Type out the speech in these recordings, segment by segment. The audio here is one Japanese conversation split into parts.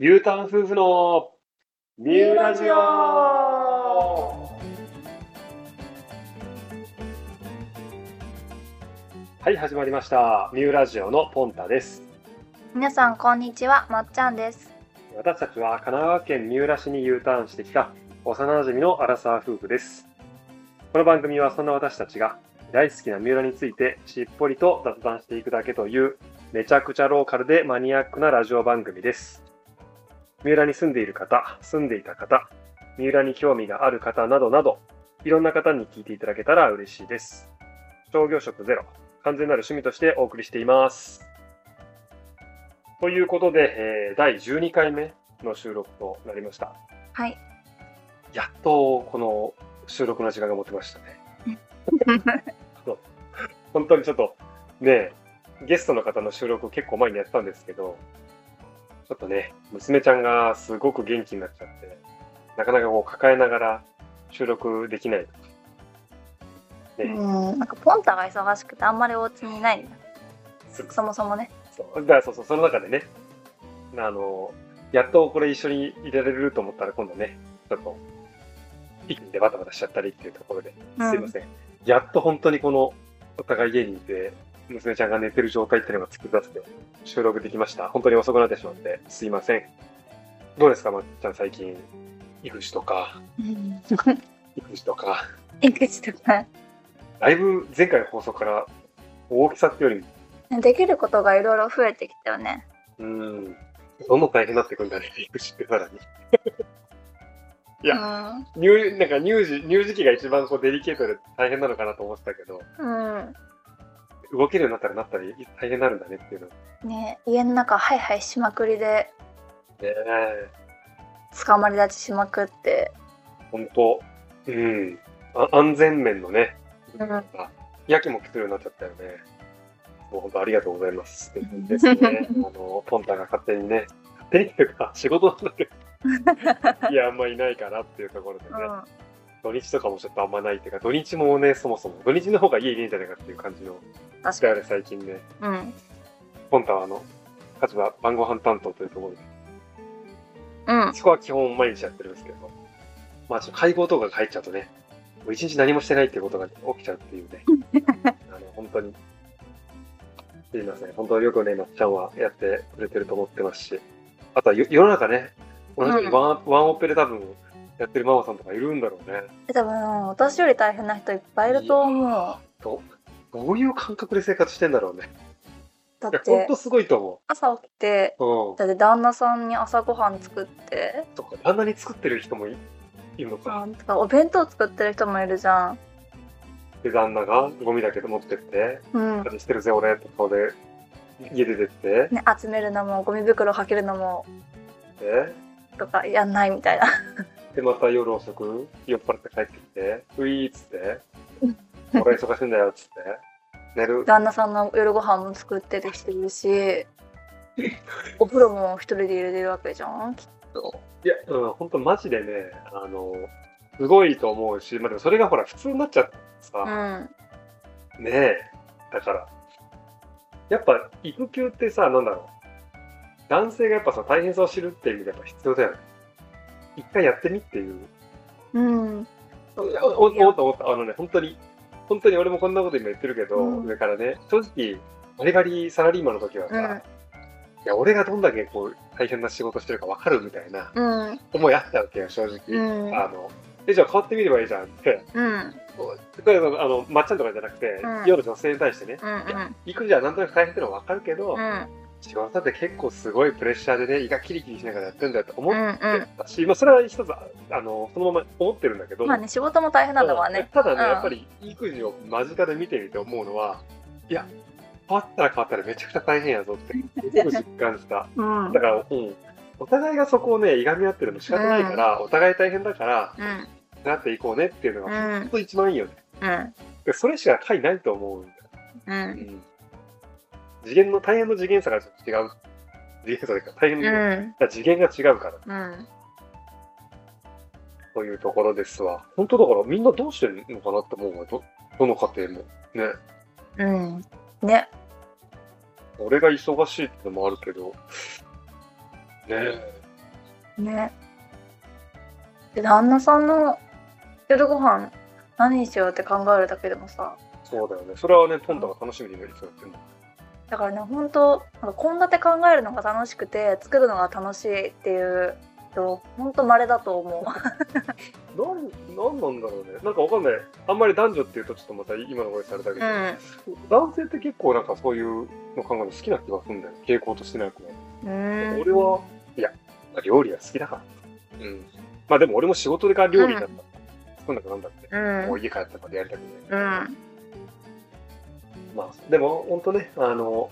U ターン夫婦のミューラジオはい、始まりました。ミューラジオのポンタです。皆さんこんにちは、まっちゃんです。私たちは神奈川県三浦市に U ターンしてきた幼馴染のアラサー夫婦です。この番組はそんな私たちが大好きな三浦についてしっぽりと雑談していくだけというめちゃくちゃローカルでマニアックなラジオ番組です。三浦に住んでいる方、住んでいた方、三浦に興味がある方などなど、いろんな方に聞いていただけたら嬉しいです。商業職ゼロ、完全なる趣味としてお送りしています。ということで、えー第12回目の収録となりました。はい。やっとこの収録の時間が持てましたね。本当にちょっとね、ゲストの方の収録結構前にやってたんですけど、ちょっとね、娘ちゃんがすごく元気になっちゃって、なかなかこう抱えながら収録できないとか。うね、ん、なんかポンタが忙しくてあんまりお家にいないんだ。そそもそもね。そうだからそうそう、その中でね、あの、やっとこれ一緒にいられると思ったら今度ね、ちょっと、一気にでバタバタしちゃったりっていうところで、うんすいません。やっと本当にこの、お互い家にいて、娘ちゃんが寝てる状態っていうのが作り出せて、収録できました。本当に遅くなってしまって、すいません。どうですか、まっちゃん最近、育児とか、うん。育児とか、育児とか。だいぶ前回の放送から大きさってよりも、できることがいろいろ増えてきたよね。うん。どんどん大変になってくんだね、育児ってさらに。いいや乳、なんか乳児、乳児期が一番こうデリケートで大変なのかなと思ってたけど、うん。動けるようになったらなったら大変になるんだねっていうの。ねね家の中ハイハイしまくりでえ、捕まり立ちしまくって。本当うん。あ安全面のね、うん。あやけもきするようになっちゃったよね。もう本当ありがとうございます。ですね。あの、ポンタが勝手にね、勝手にっていうか、仕事なんだけど、いや、あんまいないからっていうところでね。うん。土日とかもちょっとあんまないっていうか、土日もね、そもそも、土日の方が家いねえんじゃないかっていう感じの、確かに。最近ね。うん。ポンタはあの、立場晩ご飯担当というところで、うん。そこは基本毎日やってるんですけど、まあ、ちょっと会合とかが入っちゃうとね、もう一日何もしてないっていうことが起きちゃうっていうね、あの、本当に、すいません。本当よくね、まっちゃんはやってくれてると思ってますし、あとはよ世の中ね、同じワン,、ワンオペで多分やってるママさんとかいるんだろうね。え多分私より大変な人いっぱいいると思う。どどういう感覚で生活してんだろうね。だってほんとすごいと思朝起きて、う。うん。だって旦那さんに朝ごはん作って、そっか、旦那に作ってる人もいいるのか。うん、とかお弁当作ってる人もいるじゃん。で、旦那がゴミだけど持ってって、うん。してるぜ俺って顔で家出てって、ね、集めるのもゴミ袋かけるのもで、とかやんないみたいな。で、また夜遅く酔っ払って帰ってきて、ういーっつってうん、俺忙しいんだよっつって、寝る。旦那さんの夜ご飯も作ってる人いるし、お風呂も一人で入れてるわけじゃん？きっと。いや、うん、ほんとマジでね、あの、すごいと思うし、まあでもそれがほら普通になっちゃってさ、うん。ねえ。だから、やっぱ育休ってさ、なんだろう。男性がやっぱさ、大変さを知るっていう意味でやっぱ必要だよね。一回やってみっていう。うん。お思った思った。あのね、本当に、本当に俺もこんなこと今言ってるけど、うん上からね、正直、バリバリサラリーマンの時はさ、うん。いや、俺がどんだけこう、大変な仕事してるか分かるみたいなうん。思いあったわけよ、正直。うんあの、え、じゃあ変わってみればいいじゃんって。うん。あの、まっちゃんとかじゃなくて、うん世の女性に対してね、うん。育児はなんとなく大変ってのは分かるけど、うん。仕事だって結構すごいプレッシャーでね、胃がキリキリしながらやってんだよと思うん。ってうん。たし、まあそれは一つ、あの、そのまま思ってるんだけど、まあね、仕事も大変なんだわね。ただね、うんやっぱり育児を間近で見てみて思うのは、いや、変わったら変わったらめちゃくちゃ大変やぞって、すごく実感した。うん。だから、うん、お互いがそこをね、いがみ合ってるの仕方ないから、お互い大変だから、うん。なっていこうねっていうのが、うん本当一番いいよね。うん。でそれしか解ないと思うん。う。うんん。次元の、大変の次元差がちょっと違う。次元差というか、大変うん。な次元が違うから、うん。というところですわ。本当だから、みんなどうしてるのかなって思うわ。ど、どの家庭も。ね。うん。ね。俺が忙しいってのもあるけど、ねえ。ね。で、旦那さんの夜ご飯何にしようって考えるだけでもさ、そうだよね。それはね、トンタが楽しみにいつもやってるの。だからね、本当なんか献立考えるのが楽しくて、作るのが楽しいっていう人、本当稀だと思う。なん、なんなんだろうね。なんかわかんない。あんまり男女っていうとちょっとまた今の声されたけど、うん。男性って結構なんかそういうの考えるの好きな気がするんだよ。傾向としてなくね。俺は、いや、料理は好きだから。うん。まあでも俺も仕事が料理だったら、作んなくなんだって。うん。もう家帰ったからやりたくね。うん。まあ、でも本当ね、あの、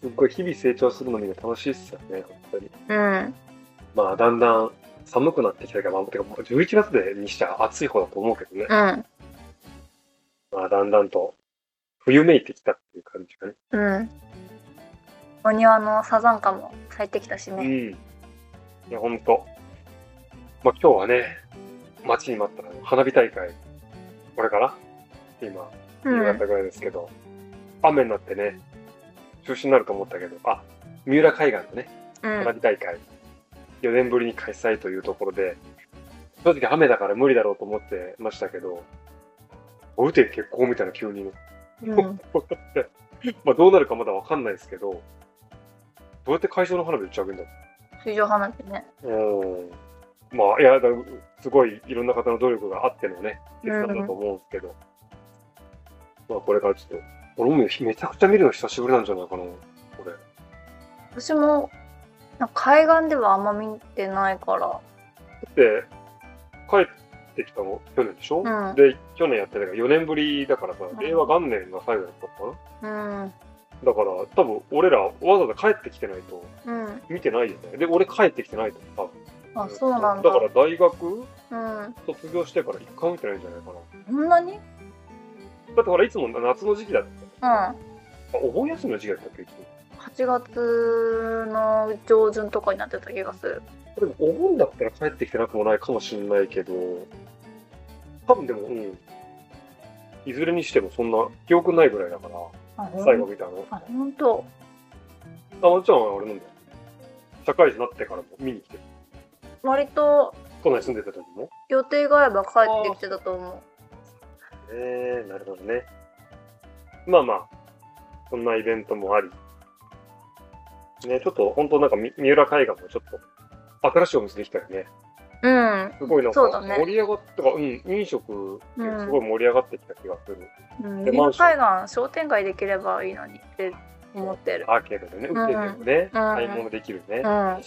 すっごい日々成長するのにね楽しいっすよね、本当に。うん。まあ、だんだん寒くなってきたから、まあ、てかもう11月でにしては暑い方だと思うけどね。うん。まあ、だんだんと冬めいてきたっていう感じかね。うん。お庭のサザンカも咲いてきたしね。うん。いや、本当。まあ、今日はね、待ちに待った花火大会、これから？今、夕うん。方ぐらいですけど、雨になってね、中止になると思ったけど、あ、三浦海岸のね、うん。花火大会、4年ぶりに開催というところで、正直雨だから無理だろうと思ってましたけど、おうて結構みたいな急にね、うん。まあどうなるかまだわかんないですけど、どうやって会場の花火打ち上げるんだ水上花火ね。ろう。うん。まあ、いや、すごいいろんな方の努力があってのね、決断だと思うんですけど、まあこれからちょっと、俺もめちゃくちゃ見るの久しぶりなんじゃないかな、これ。私も、海岸ではあんま見てないから。で、帰ってきたの去年でしょ、うんで、去年やってたから4年ぶりだからさ、ん令和元年が最後だったのかうん。なだから、多分俺らわざわざ帰ってきてないとうん。見てないよね。で、俺帰ってきてないと多分。あ、そうなんだ。だから大学？うん。卒業してから一回見てないんじゃないかな。そんなに？うん。だってほら、いつも夏の時期だった。あ、お盆休みの時期だったっけいつも？8月の上旬とかになってた気がする。でも、お盆だったら帰ってきてなくもないかもしれないけど、多分でも、うん。いずれにしてもそんな記憶ないぐらいだから、最後見たの。あ、ほんと？あ、もちろん俺なんだよ。社会人になってからも見に来てる。割と都内住んでた時も？予定が合えば帰ってきてたと思う。ええなるほどね。まあまあ、そんなイベントもあり。ね、ちょっと本当なんかみ三浦海岸もちょっと新しいお店できたよね。うん。すごいなんか盛り上がってか、うん、飲食すごい盛り上がってきた気がする。うん、で三浦海岸商店街できればいいのにって思ってる。アーケードでね、売っててもね、買い物できるね。うん。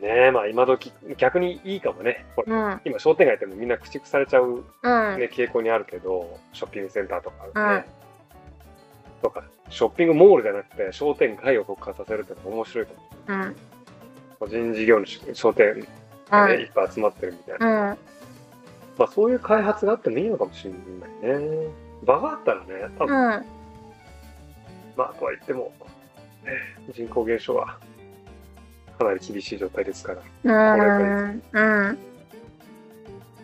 ねえ、まあ今時、逆にいいかもね。うん。今商店街ってもみんな駆逐されちゃううん。ね、傾向にあるけど、ショッピングセンターとかね、とか、ショッピングモールじゃなくて商店街を復活させるってのが面白いかもしれない。うん。個人事業主商店がね、いっぱい集まってるみたいな。うん。まあそういう開発があってもいいのかもしれないね。場があったらね、多分、うん。まあとは言っても、ね人口減少はかなり厳しい状態ですから。うん。うん。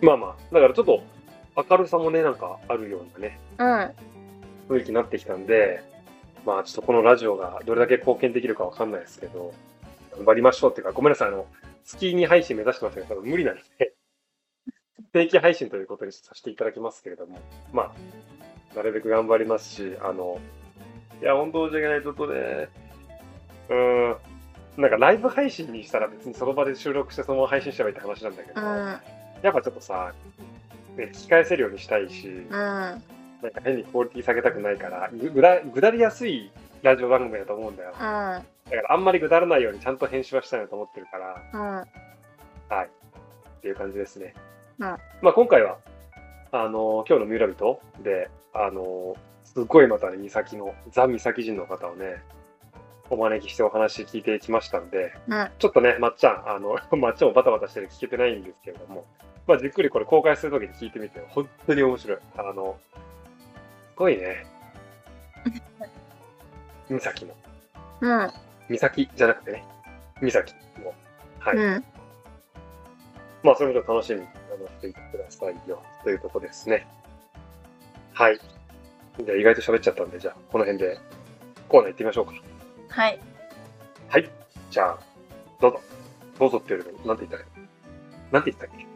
まあまあ、だからちょっと明るさもね、なんかあるようなね、うん。雰囲気になってきたんで、まあちょっとこのラジオがどれだけ貢献できるかわかんないですけど、頑張りましょうっていうか、ごめんなさい、あの、月に配信目指してましたけど、多分無理なんで、定期配信ということにさせていただきますけれども、まあ、なるべく頑張りますし、あの、いや、本当申し訳ない、ちょっとね、うーん、なんかライブ配信にしたら別にその場で収録してそのまま配信しればいいって話なんだけど、うん。やっぱちょっとさ、ね、聞き返せるようにしたいし、うん。なんか変にクオリティ下げたくないから、ぐぐだぐだりやすいラジオ番組だと思うんだよ。だかうん。らあんまりぐだらないようにちゃんと編集はしたいなと思ってるから、うん。っていう感じですね。うんまあ今回は、あの今日の三浦人で、あのすっごいまたね、三崎の、ザ・三崎人の方をね、お招きしてお話聞いてきましたんで、うんちょっとね、まっちゃん、あの、まっちゃんもバタバタしてる聞けてないんですけれども、まあじっくりこれ公開するときに聞いてみて、本当に面白い。あの、すごいね。三崎の。うん。三崎じゃなくてね、三崎の。はい。うん。まあ、それもちょっと楽しみにあのしていてくださいよ、というとこですね。はい。じゃあ、意外と喋っちゃったんで、じゃあ、この辺でコーナー行ってみましょうか。はい。はい。じゃあ、どうぞ。どうぞって言われるのなんて言ったらいいの？なんて言ったっけ？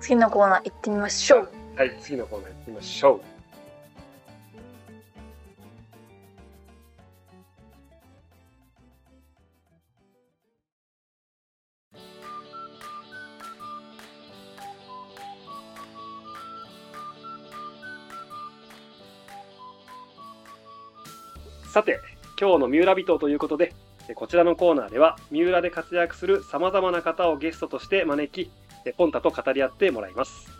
次のコーナー行ってみましょう。はい、次のコーナー行ってみましょう。さて、今日の三浦人ということで、こちらのコーナーでは、三浦で活躍する様々な方をゲストとして招き、ポンタと語り合ってもらいます。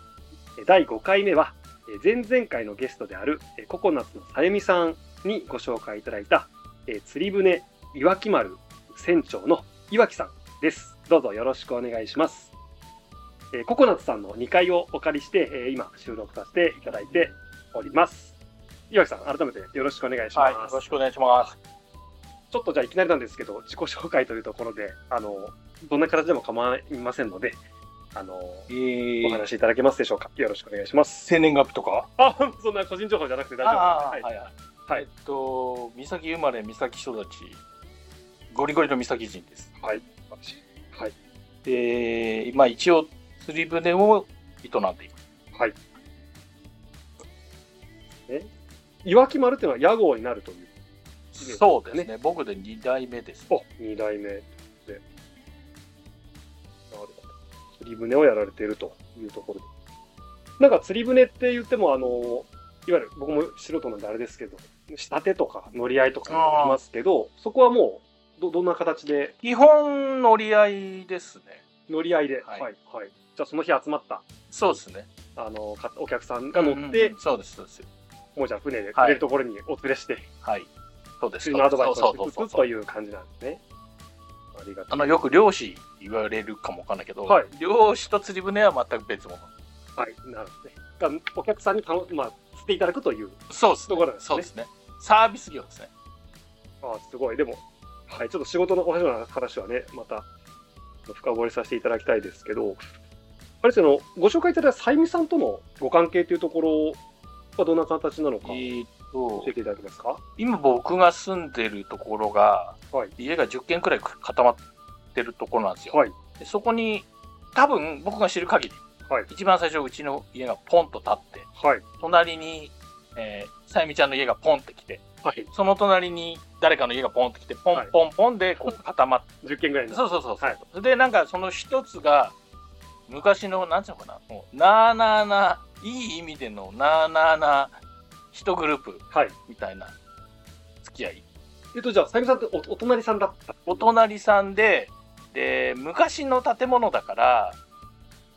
第5回目は、前々回のゲストであるココナッツのさゆみさんにご紹介いただいた、釣り船岩木丸船長の岩木さんです。どうぞよろしくお願いします。ココナッツさんの2回をお借りして、今収録させていただいております。岩木さん、改めてよろしくお願いします。はい、よろしくお願いします。ちょっとじゃあいきなりなんですけど、自己紹介というところで、あの、どんな形でも構いませんので、あの、えお話しいただけますでしょうか？よろしくお願いします。生年月日とか？あ、そんな個人情報じゃなくて大丈夫です。はい。はいはい。はいえっと、三崎生まれ、三崎育ち、ゴリゴリの三崎人です。はい。はい。で、まあ一応、釣り船を営んでいます。はい。え？岩木丸っていうのは屋号になるという。そうですね、僕で2代目です。お、二代目で。なるほど。釣り船をやられているというところで。なんか釣り船って言っても、あの、いわゆる僕も素人なんであれですけど、仕立てとか乗り合いとかありますけど、そこはもう、ど、どんな形で？基本乗り合いですね。乗り合いで、は、はいいはい、じゃあその日集まった、そうですね。あの、かお客さんが乗って、うんうんそうです、そうです。もうじゃあ船で釣れるところにお連れして、はい。そうです。のアドバイスをしくという感じなんですね。ありがとう。あの、よく漁師言われるかもわかんないけど、はい漁師と釣り船は全く別物。はい、なるほどね。がお客さんにたの、まあ、釣っていただくという、そうですね。ところなんですねそうですね。サービス業ですね。ああ、すごい。でも、はい、ちょっと仕事のお話はね、また、深掘りさせていただきたいですけど、あれですよ、ご紹介いただいたさゆみさんとのご関係というところはどんな形なのか、えー教えていただけますか？今僕が住んでるところが、はい家が10軒くらい固まってるところなんですよ。はい。でそこに多分僕が知る限り、はい一番最初うちの家がポンと立ってはい。隣に、えーさゆみちゃんの家がポンって来てはい。その隣に誰かの家がポンって来てポはいンポンポンでこう固まって、10件ぐらいの。そうそうそうそう、はいでなんかその一つが昔のなんていうのかなもうなあなあないい意味でのなあなあな一グループはい。みたいな付き合いえっと、じゃあ、さゆみさんっておお隣さんだった？お隣さんでで昔の建物だから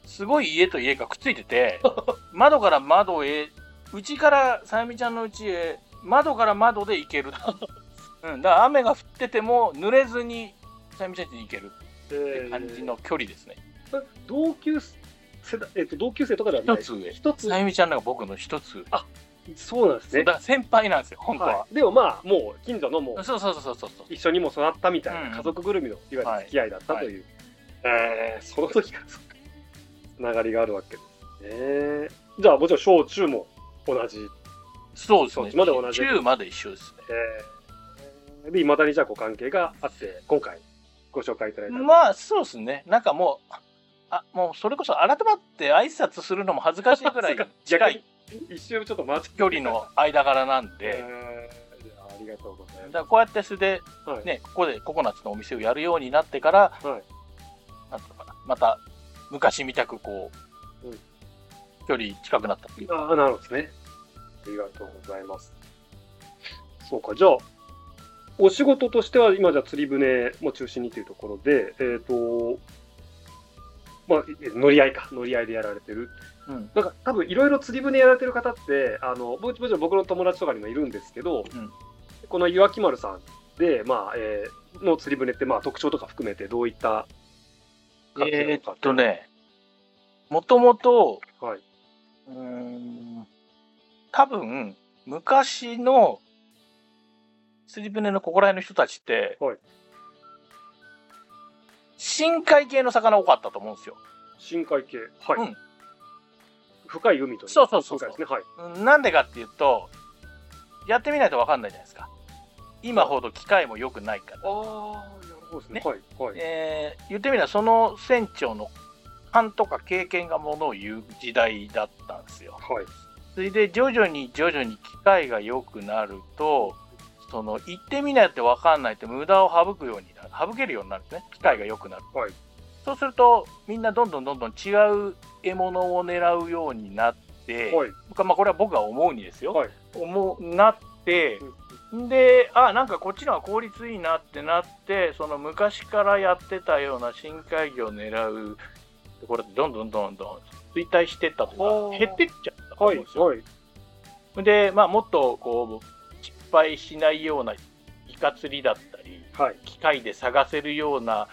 すごい家と家がくっついてて 窓から窓へうちからさゆみちゃんの家へ窓から窓で行ける、うん、だから雨が降ってても濡れずにさゆみちゃん家に行けるって感じの距離ですね、えー同級世代、えっと、同級生とかではない。一つ上。一つ。さゆみちゃんのが僕の一つ。上そうなんですね。そうだ。から先輩なんですよ本当は、はい、でもまあ、もう近所のもうそうそうそうそうそう。一緒にも育ったみたいなうん。家族ぐるみのいわゆる付き合いだったはい。とい。う、えーその時からそうか。つながりがあるわけですね。じゃあもちろん小中も同じ、そうですね。そうまで同じ。中まで一緒ですね。えー。でいまだにじゃあご関係があって今回ご紹介いただいた、まあそうですね。なんかもうあもうそれこそ改まって挨拶するのも恥ずかしいぐらい 近い。一瞬ちょっと回っ距離の間柄なんえで、ありがとうございまだからこうやってそれで、す、はい。ね、ここでココナッツのお店をやるようになってから、はい。なんていうのかなまた昔みたくこう、うん。距離近くなったっていう。ああなるほどですね。ありがとうございます。そうかじゃあお仕事としては今じゃあ釣り船も中心にというところでえっ、とまあえ乗り合いか乗り合いでやられてる。うん。なんか多分いろいろ釣り船やられてる方ってあのもちもちろん僕の友達とかにもいるんですけど、うん。この岩木丸さんで、まあえーの釣り船ってまあ特徴とか含めてどういった感じなえーっとねもともとはい。うーん多分昔の釣り船のここら辺の人たちって、はい深海系の魚多かったと思うんですよ。深海系。はい、うん。深い海といそうそうそうそう。深海ですね。はい。うん。なんでかっていうとやってみないと分かんないじゃないですか。今ほど機械も良くないから。ああなるほそうですね。はい。はい。えー言ってみればその船長の勘とか経験がものを言う時代だったんですよ。はい。それで徐々に徐々に機械が良くなるとその行ってみないと分かんないって無駄を省くようになる。省けるようになるんですね。機械が良くなる、はい。そうするとみんなどんどんどんどん違う獲物を狙うようになって、はい。まあ、これは僕が思うにですよ、はい。思うなって、であなんかこっちの方が効率いいなってなってその昔からやってたような深海魚を狙うところでどんどんどんどん衰退してったとか減ってっちゃったとはい。思うんですよ。はい。で、まあ、もっとこう失敗しないようなイカ釣りだったりはい。機械で探せるような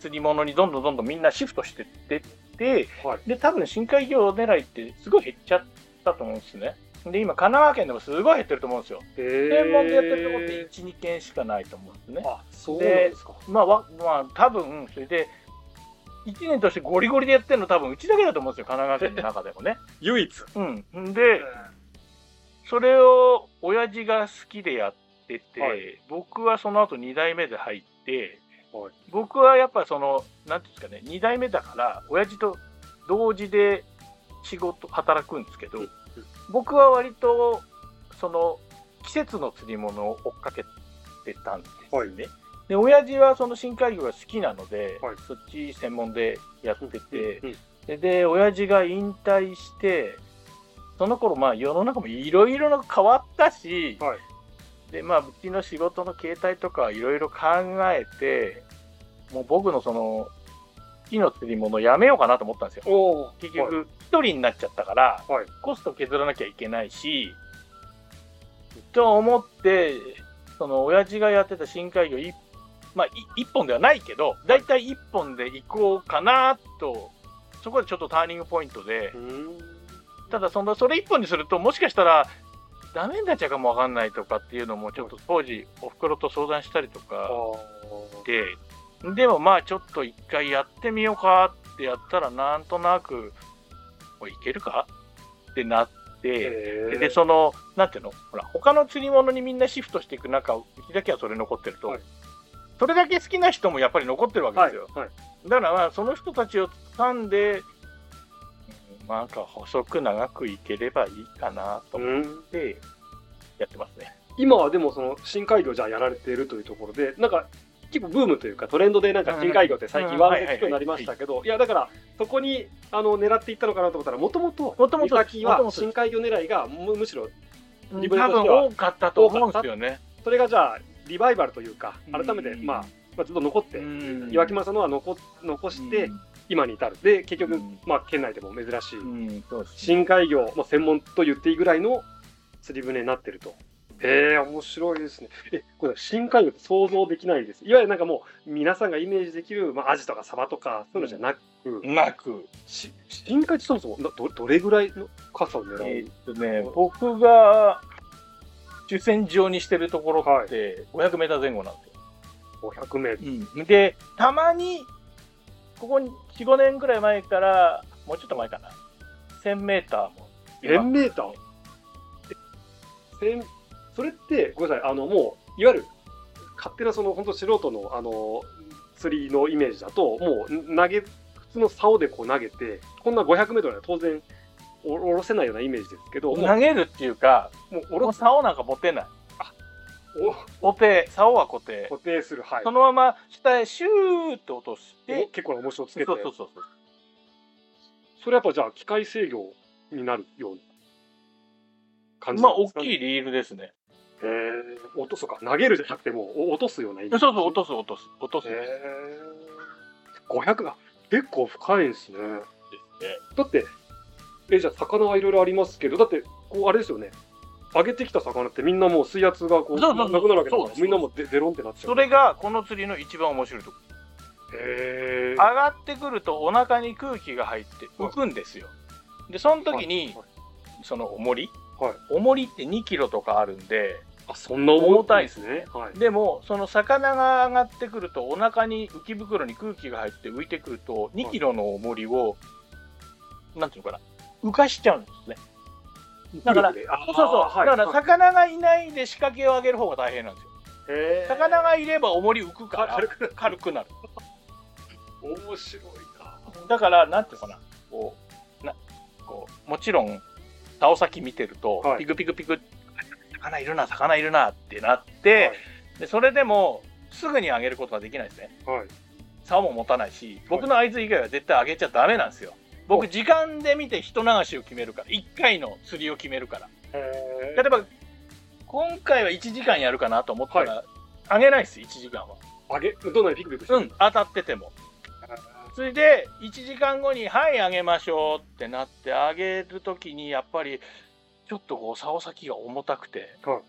釣り物にどんどんどんどんみんなシフトしてってってはい。で多分深海魚狙いってすごい減っちゃったと思うんですね。で今神奈川県でもすごい減ってると思うんですよ。専門でやってるところって1、2件しかないと思うんですね。あ、そうですか。まあ、わまあ、多分それで1年としてゴリゴリでやってるの多分うちだけだと思うんですよ神奈川県の中でもね。唯一。うん、でそれを親父が好きでやってて、はい。僕はその後2代目で入って、はい。僕はやっぱそのなんていうんですかね2代目だから親父と同時で仕事働くんですけど、僕は割とその季節の釣り物を追っかけてたんですね。はい。で親父はその深海魚が好きなので、はい。そっち専門でやってて、でで親父が引退してその頃まあ世の中もいろいろ変わったし、はいでまあうちの仕事の形態とかいろいろ考えてもう僕のその木の釣り物やめようかなと思ったんですよ。結局一人になっちゃったから、はいコスト削らなきゃいけないしと思ってその親父がやってた深海魚一まあ、い一本ではないけど、大体一本で行こうかなと、そこでちょっとターニングポイントで。ただその、それ一本にすると、もしかしたら、ダメになっちゃうかもわかんないとかっていうのも、ちょっと当時、おふくろと相談したりとあかー。で、でもまあ、ちょっと一回やってみようかってやったら、なんとなく、これいけるか？ってなって、へー。で、その、なんていうの？ほら、他の釣り物にみんなシフトしていく中、うちだけはそれ残ってると、はい。それだけ好きな人もやっぱり残ってるわけですよ。はい。だからまあ、その人たちを掴んで、うんなんか細く長くいければいいかなと思っうんてやってますね。今はでもその深海魚じゃあやられているというところで、なんか結構ブームというかトレンドでなんか深海魚って最近ワードで聞くようになりましたけど、いやだからそこにあの狙っていったのかなと思ったら、もともと元々三崎は深海魚狙いがむむしろ多リブレとしては分多かったと思うんですよね。それがじゃあリバイバルというか、うん改めてまあ、まあ、ずっと残って、うん。岩木村さんのは残残して今に至る。で、結局うん、まあ県内でも珍しい深海魚も専門と言っていいぐらいの釣り船になってると。へえ、面白いですね。え、これ深海魚って想像できないです。いわゆるなんかもう皆さんがイメージできる、まあ、アジとかサバとかそういうのじゃなく、なく、し深海ってそもそもなどどれぐらいの傘を狙う、えーっとね、僕が主戦場にしてるところはいって500メーター前後なんですよ。500メートル。で、たまに、ここに4、5年ぐらい前から、もうちょっと前かな、1000メーターも。1000メーター？千それって、ごめんなさい、あの、もう、いわゆる、勝手なその、本当素人の、あの、釣りのイメージだと、もう、投げ、普通の竿でこう投げて、こんな500メートルは当然、お下ろせないようなイメージですけど、も投げるっていうか、う、もう下もうろす、竿なんか持てない。お固定、竿は固定。固定する、はいそ。のまま下へシューって落としでて、結構な重しをつけて、そうそうそうそう。それやっぱじゃあ、機械制御になるような感じまあ、大。きいリールですね。へー落とすか。投げるじゃなくてもう、お落とすようなイメージ。そうそう、落とす、落とす、落とす。へー500が結構深いんですね。だって、え、じゃあ魚はいろいろありますけど、だって、こうあれですよね。上げてきた魚ってみんなもう水圧がこうなくなるわけだから、みんなもうデデロンってなっちゃう。それが、この釣りの一番面白いとこへー上がってくるとお腹に空気が入って浮くんですよ。で、その時に、はいその重り、はい重りって2キロとかあるんで、あ、そんな重たいですね。はい。でも、その魚が上がってくると、お腹に浮き袋に空気が入って浮いてくると、2キロの重りを、なんていうのかな、浮かしちゃうんですね。だからそうそうそう。はいだから、はい魚がいないで仕掛けを上げる方が大変なんですよ。魚がいれば重り浮くかから軽くなる。面白いな。だから、なんていうのかな、こう、なこうもちろん、竿先見てると、はいピクピクピク、魚いるな、魚いるなってなって、はいでそれでも、すぐに上げることができないですね。はい。竿も持たないし、僕の合図以外は絶対上げちゃダメなんですよ。僕、時間で見て人流しを決めるから、1回の釣りを決めるから。へ例えば、今回は1時間やるかなと思ったら、上げないです、1時間は。あげ、どんなにピクピクしてるうん、当たってても。それで1時間後に「はいあげましょう」ってなってあげる時にやっぱりちょっとこう竿先が重たくて、はい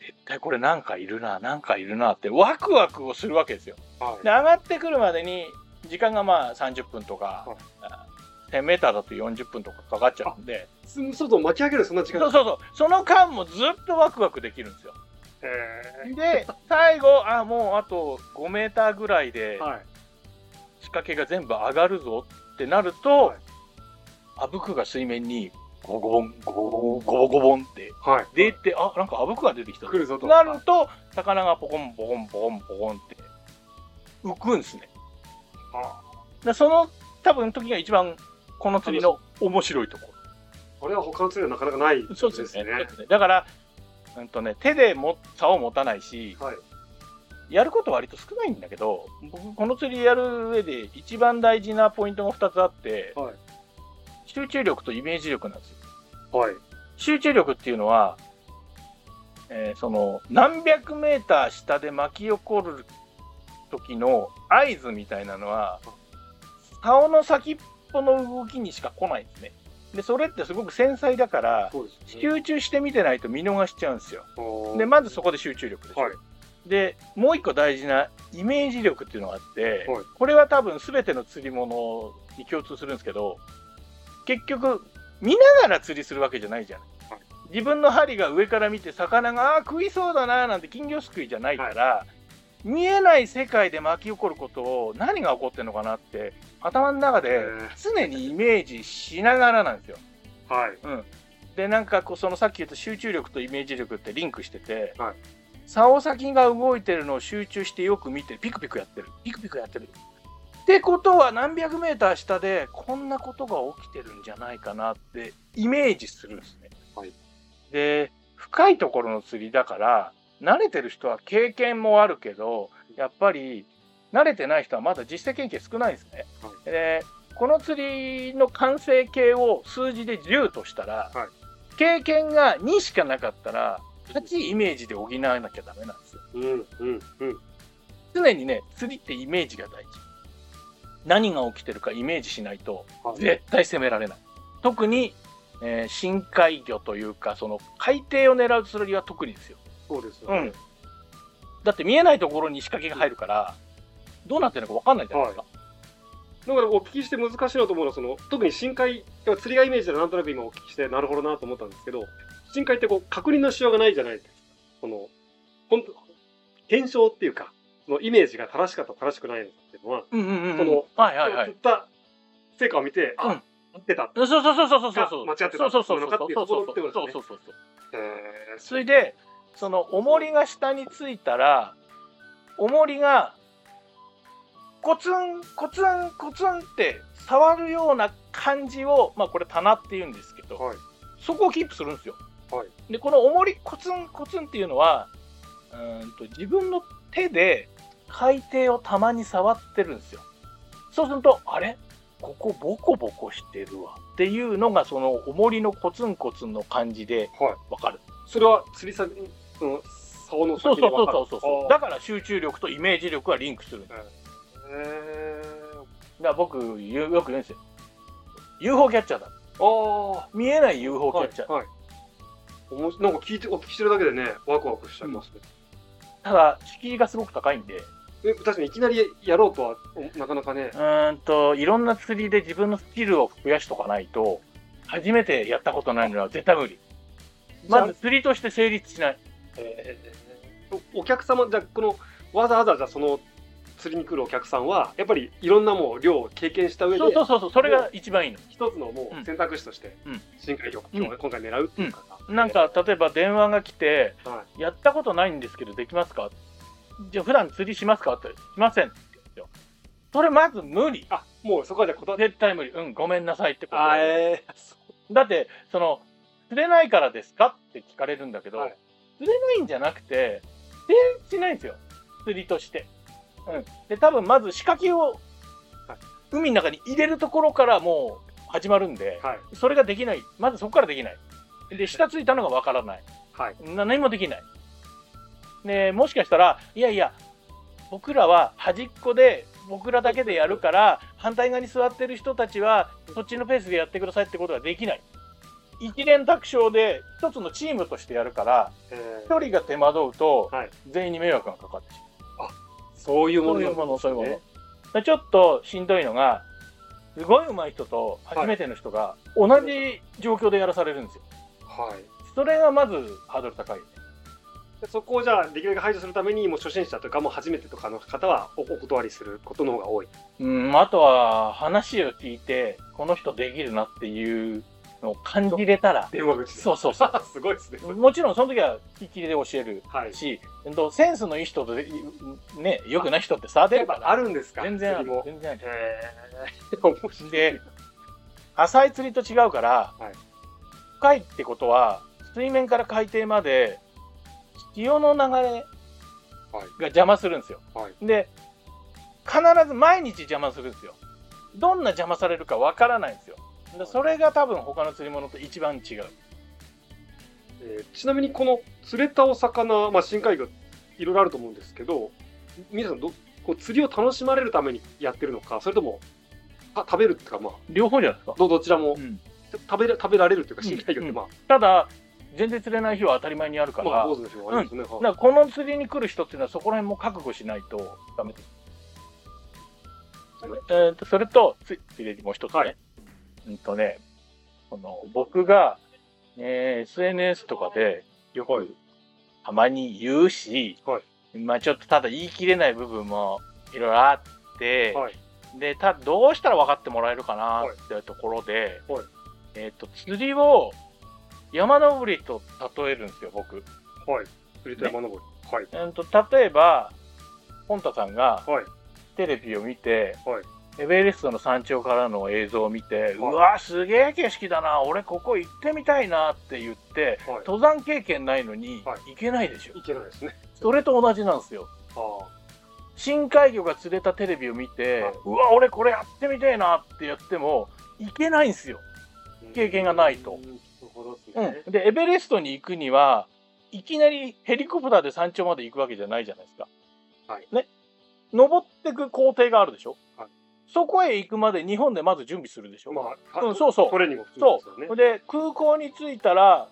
絶対これなんかいるななんかいるなってワクワクをするわけですよ。はいで上がってくるまでに時間がまあ30分とか、はいあ 1000m だと40分とかかかっちゃうんでそうすると巻き上げるそんな時間？そうそうそうその間もずっとワクワクできるんですよ。へで最後あもうあと 5m ぐらいでーはい。仕掛けが全部上がるぞってなると、はいあぶくが水面にゴボゴボンゴボンゴボゴボンってはい。出てあなんかあぶくが出てきたと。なると魚がポコンポコンポコンポコンって浮くんですねあでその多分時が一番この釣りの面白いとここれは他の釣りはなかなかないろそうですね。そうですね。だから、うんとね、手でも竿を持たないしはい。やること割と少ないんだけど僕この釣りやる上で一番大事なポイントが2つあって、はい。集中力とイメージ力なんですよ。はい。集中力っていうのは、えーその何百メーター下で巻き起こる時の合図みたいなのは竿の先っぽの動きにしか来ないんですね。でそれってすごく繊細だからね。集中して見てないと見逃しちゃうんですよ。でまずそこで集中力ですよ、はい。でもう一個大事なイメージ力っていうのがあって、はい。これは多分全ての釣り物に共通するんですけど結局見ながら釣りするわけじゃないじゃん、はい。自分の針が上から見て魚があー食いそうだななんて金魚すくいじゃないから、見えない世界で巻き起こることを何が起こってるのかなって頭の中で常にイメージしながらなんですよ。はい。でなんかこうそのさっき言った集中力とイメージ力ってリンクしてて、はい竿先が動いてるのを集中してよく見てピクピクやってるピクピクやってるってことは何百メーター下でこんなことが起きてるんじゃないかなってイメージするんですね。はいで深いところの釣りだから慣れてる人は経験もあるけどやっぱり慣れてない人はまだ実践経験少ないですね。はでこの釣りの完成形を数字で10としたら、はい経験が2しかなかったら8イメージで補わなきゃダメなんですよ。うんうんうん。常にね釣りってイメージが大事。何が起きてるかイメージしないとはい絶対攻められない。特に、えー深海魚というかその海底を狙う釣りは特にですよ。そうですよねうん。だって見えないところに仕掛けが入るからどうなってるのか分かんないじゃないですか。だからお聞きして難しいなと思うのはその特に深海釣りがイメージでなんとなく今お聞きしてなるほどなと思ったんですけど深海ってこう確認のしようがないじゃないですかこの本当検証っていうかそのイメージが正しかった正しくないのかっていうのは、うんうんうんうん。そのはいはいはい釣。った成果を見て、うんあ合ってたそうそうそうそうそうそう。が間違ってたそうそうそうそうのかっていうところってことですねそうそうそうそう。えそれで、その重りが下についたら、重りがコツンコツンコツンって触るような感じを、まあこれ棚って言うんですけど、はいそこをキープするんですよ。はいで、この重りコツンコツンっていうのは、うーんと自分の手で海底をたまに触ってるんですよ。そうすると、あれ？ここボコボコしてるわっていうのがその重りのコツンコツンの感じでわかる。それは釣り先その竿のそうそうそう先に分かるそうそう。だから集中力とイメージ力がリンクするんです。だかへら僕よく言うんですよ。UFO キャッチャーだ。ーあ見えない UFO キあャッチャー。はい、はいおもしなんか聞いてお聞きしてるだけでねワクワクしちゃいますね、ただ敷居がすごく高いんで、え確かにいきなりやろうとはおなかなかねうーんといろんな釣りで自分のスキルを増やしとかないと初めてやったことないのは絶対無理。まず釣りとして成立しない。えーおお客様じゃあこのわざわざじゃあその釣りに来るお客さんはやっぱりいろんなもう量を経験した上でそうそうそうそうそれが一番いいの。一つのもうんう選択肢としてうん。深海魚をうん。今回狙うっていう方、なんか例えば電話が来ては「やったことないんですけどできますか?」じゃあ普段釣りしますか?」って「しません」って言うんですよ。それまず無理。あもうそこはじゃあ断絶対無理。うんごめんなさいってこと。あえーそだってその釣れないからですか？って聞かれるんだけど、はい釣れないんじゃなくて成立しないんですよ。釣りとして、うん、で多分まず仕掛けをはい海の中に入れるところからもう始まるんで、はい。それができない。まずそこからできない。で下ついたのがわからない。はい。な何もできない。でもしかしたらいやいや僕らは端っこで僕らだけでやるから反対側に座ってる人たちはそっちのペースでやってくださいってことができない一連卓勝で一つのチームとしてやるからえ一人が手間取うとはい。全員に迷惑がかかってしまう。ーそういうものそういうものそういうもの。ちょっとしんどいのがすごい上手い人と初めての人が同じ状況でやらされるんですよ。はい。それがまずハードル高いよね。でそこをじゃあできるだけ排除するためにもう初心者とかもう初めてとかの方はおお断りすることの方が多い。うん、あとは話を聞いて、この人できるなっていうのを感じれたら、電話口でそうそうそう。すごいですねもちろんその時は聞き切りで教えるはいし、うんとセンスのいい人とで、ね、良くない人って差出るから、あるんですか？全然ある。全然ある。へーで、浅い釣りと違うから、はい深いってことは、水面から海底まで、潮の流れが邪魔するんですよ。はいで、必ず毎日邪魔するんですよ。どんな邪魔されるかわからないんですよ。でそれが多分他の釣り物と一番違う。えーちなみにこの釣れたお魚、まあ、深海魚いろいろあると思うんですけど皆さんどこう釣りを楽しまれるためにやってるのかそれともた食べるっていうかまあ両方じゃないですか。どどちらもうん。食べれ食べられるというかうん。深海魚ってまあ、ただ、全然釣れない日は当たり前にあるから、まあ、坊主の人もありますね、だからこの釣りに来る人っていうのはそこら辺も覚悟しないとダメです。えーとそれと、つついでにもう一つね。はいうんとね、この僕が、えー SNS とかでよくたまに言うし、はまあちょっとただ言い切れない部分もいろいろあって、はい。で、たどうしたら分かってもらえるかなっていうところで、はい。えっ、と、釣りを山登りと例えるんですよ、僕。はい。釣りと山登り、はい。えー、と例えば、ポンタさんがはい。テレビを見て、はいエベレストの山頂からの映像を見て、はい。うわすげえ景色だな俺ここ行ってみたいなって言ってはい。登山経験ないのには行けないでしょ、いけないですね。それと同じなんですよ。あ深海魚が釣れたテレビを見て、はい。うわ俺これやってみたいなってやっても行けないんですよ、ー経験がないと。うん、でエベレストに行くにはいきなりヘリコプターで山頂まで行くわけじゃないじゃないですか。はい。ね。登ってく工程があるでしょ。はいそこへ行くまで日本でまず準備するでしょ。まあ、うんそうそうトレーニングをするんそですよねう。で空港に着いたら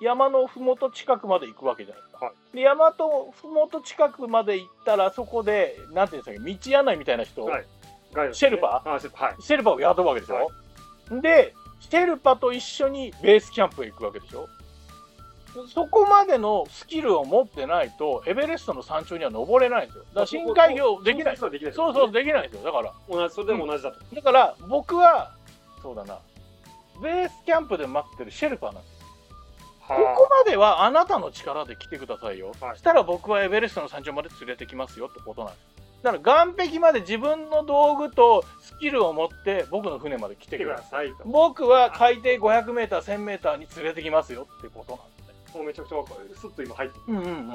山のふもと近くまで行くわけじゃないですか。はで山とふもと近くまで行ったらそこでなんていうんですかね道案内みたいな人、はいねシェルパあシェルパはいシェルパを雇うわけでしょ。はでシェルパと一緒にベースキャンプへ行くわけでしょ。そこまでのスキルを持ってないとエベレストの山頂には登れないんですよ。だから深海魚できない。そうそうそうできないんですよ。だから同じそれでも同じだと、だから僕はそうだなベースキャンプで待ってるシェルパなんです。ここまではあなたの力で来てくださいよ。はいしたら僕はエベレストの山頂まで連れてきますよってことなんです。だから岸壁まで自分の道具とスキルを持って僕の船まで来てくください。僕は海底 500m、1000m に連れてきますよってことなんですね。もうめちゃくちゃわかる。スッと今入ってうんうん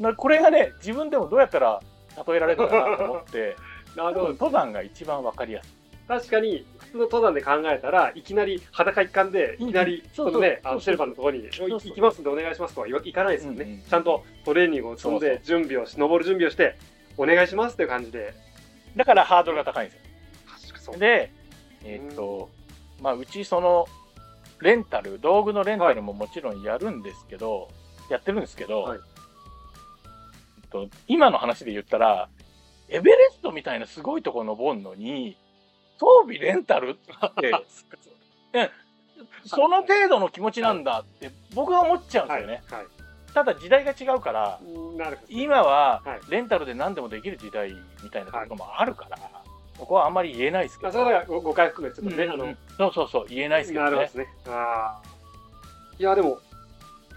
うん。これがね、自分でもどうやったら例えられるかなと思って、ーなるほど登山が一番わかりやすい。確かに普通の登山で考えたらいきなり裸一貫でいきなりあのシェルパのところに行きますんでお願いしますとは言わいかないですよね、うんうん。ちゃんとトレーニングを積んで準備をし登る準備をしてお願いしますっていう感じで。だからハードルが高いんですよ。確かそう。で、えーっと、まあ、うちその、レンタル、道具のレンタルももちろんやるんですけど、やってるんですけど、はいと、今の話で言ったら、エベレストみたいなすごいとこ登るのに、装備レンタルって、その程度の気持ちなんだって僕は思っちゃうんですよね。はいはいただ時代が違うから。今ははいレンタルで何でもできる時代みたいなところもあるから、ここはあんまり言えないですけど。あそれはご誤解含めてちょっとね、あのうんうん、そうそうそう、言えないですけどねなるほどで。すね。あーいや、でも、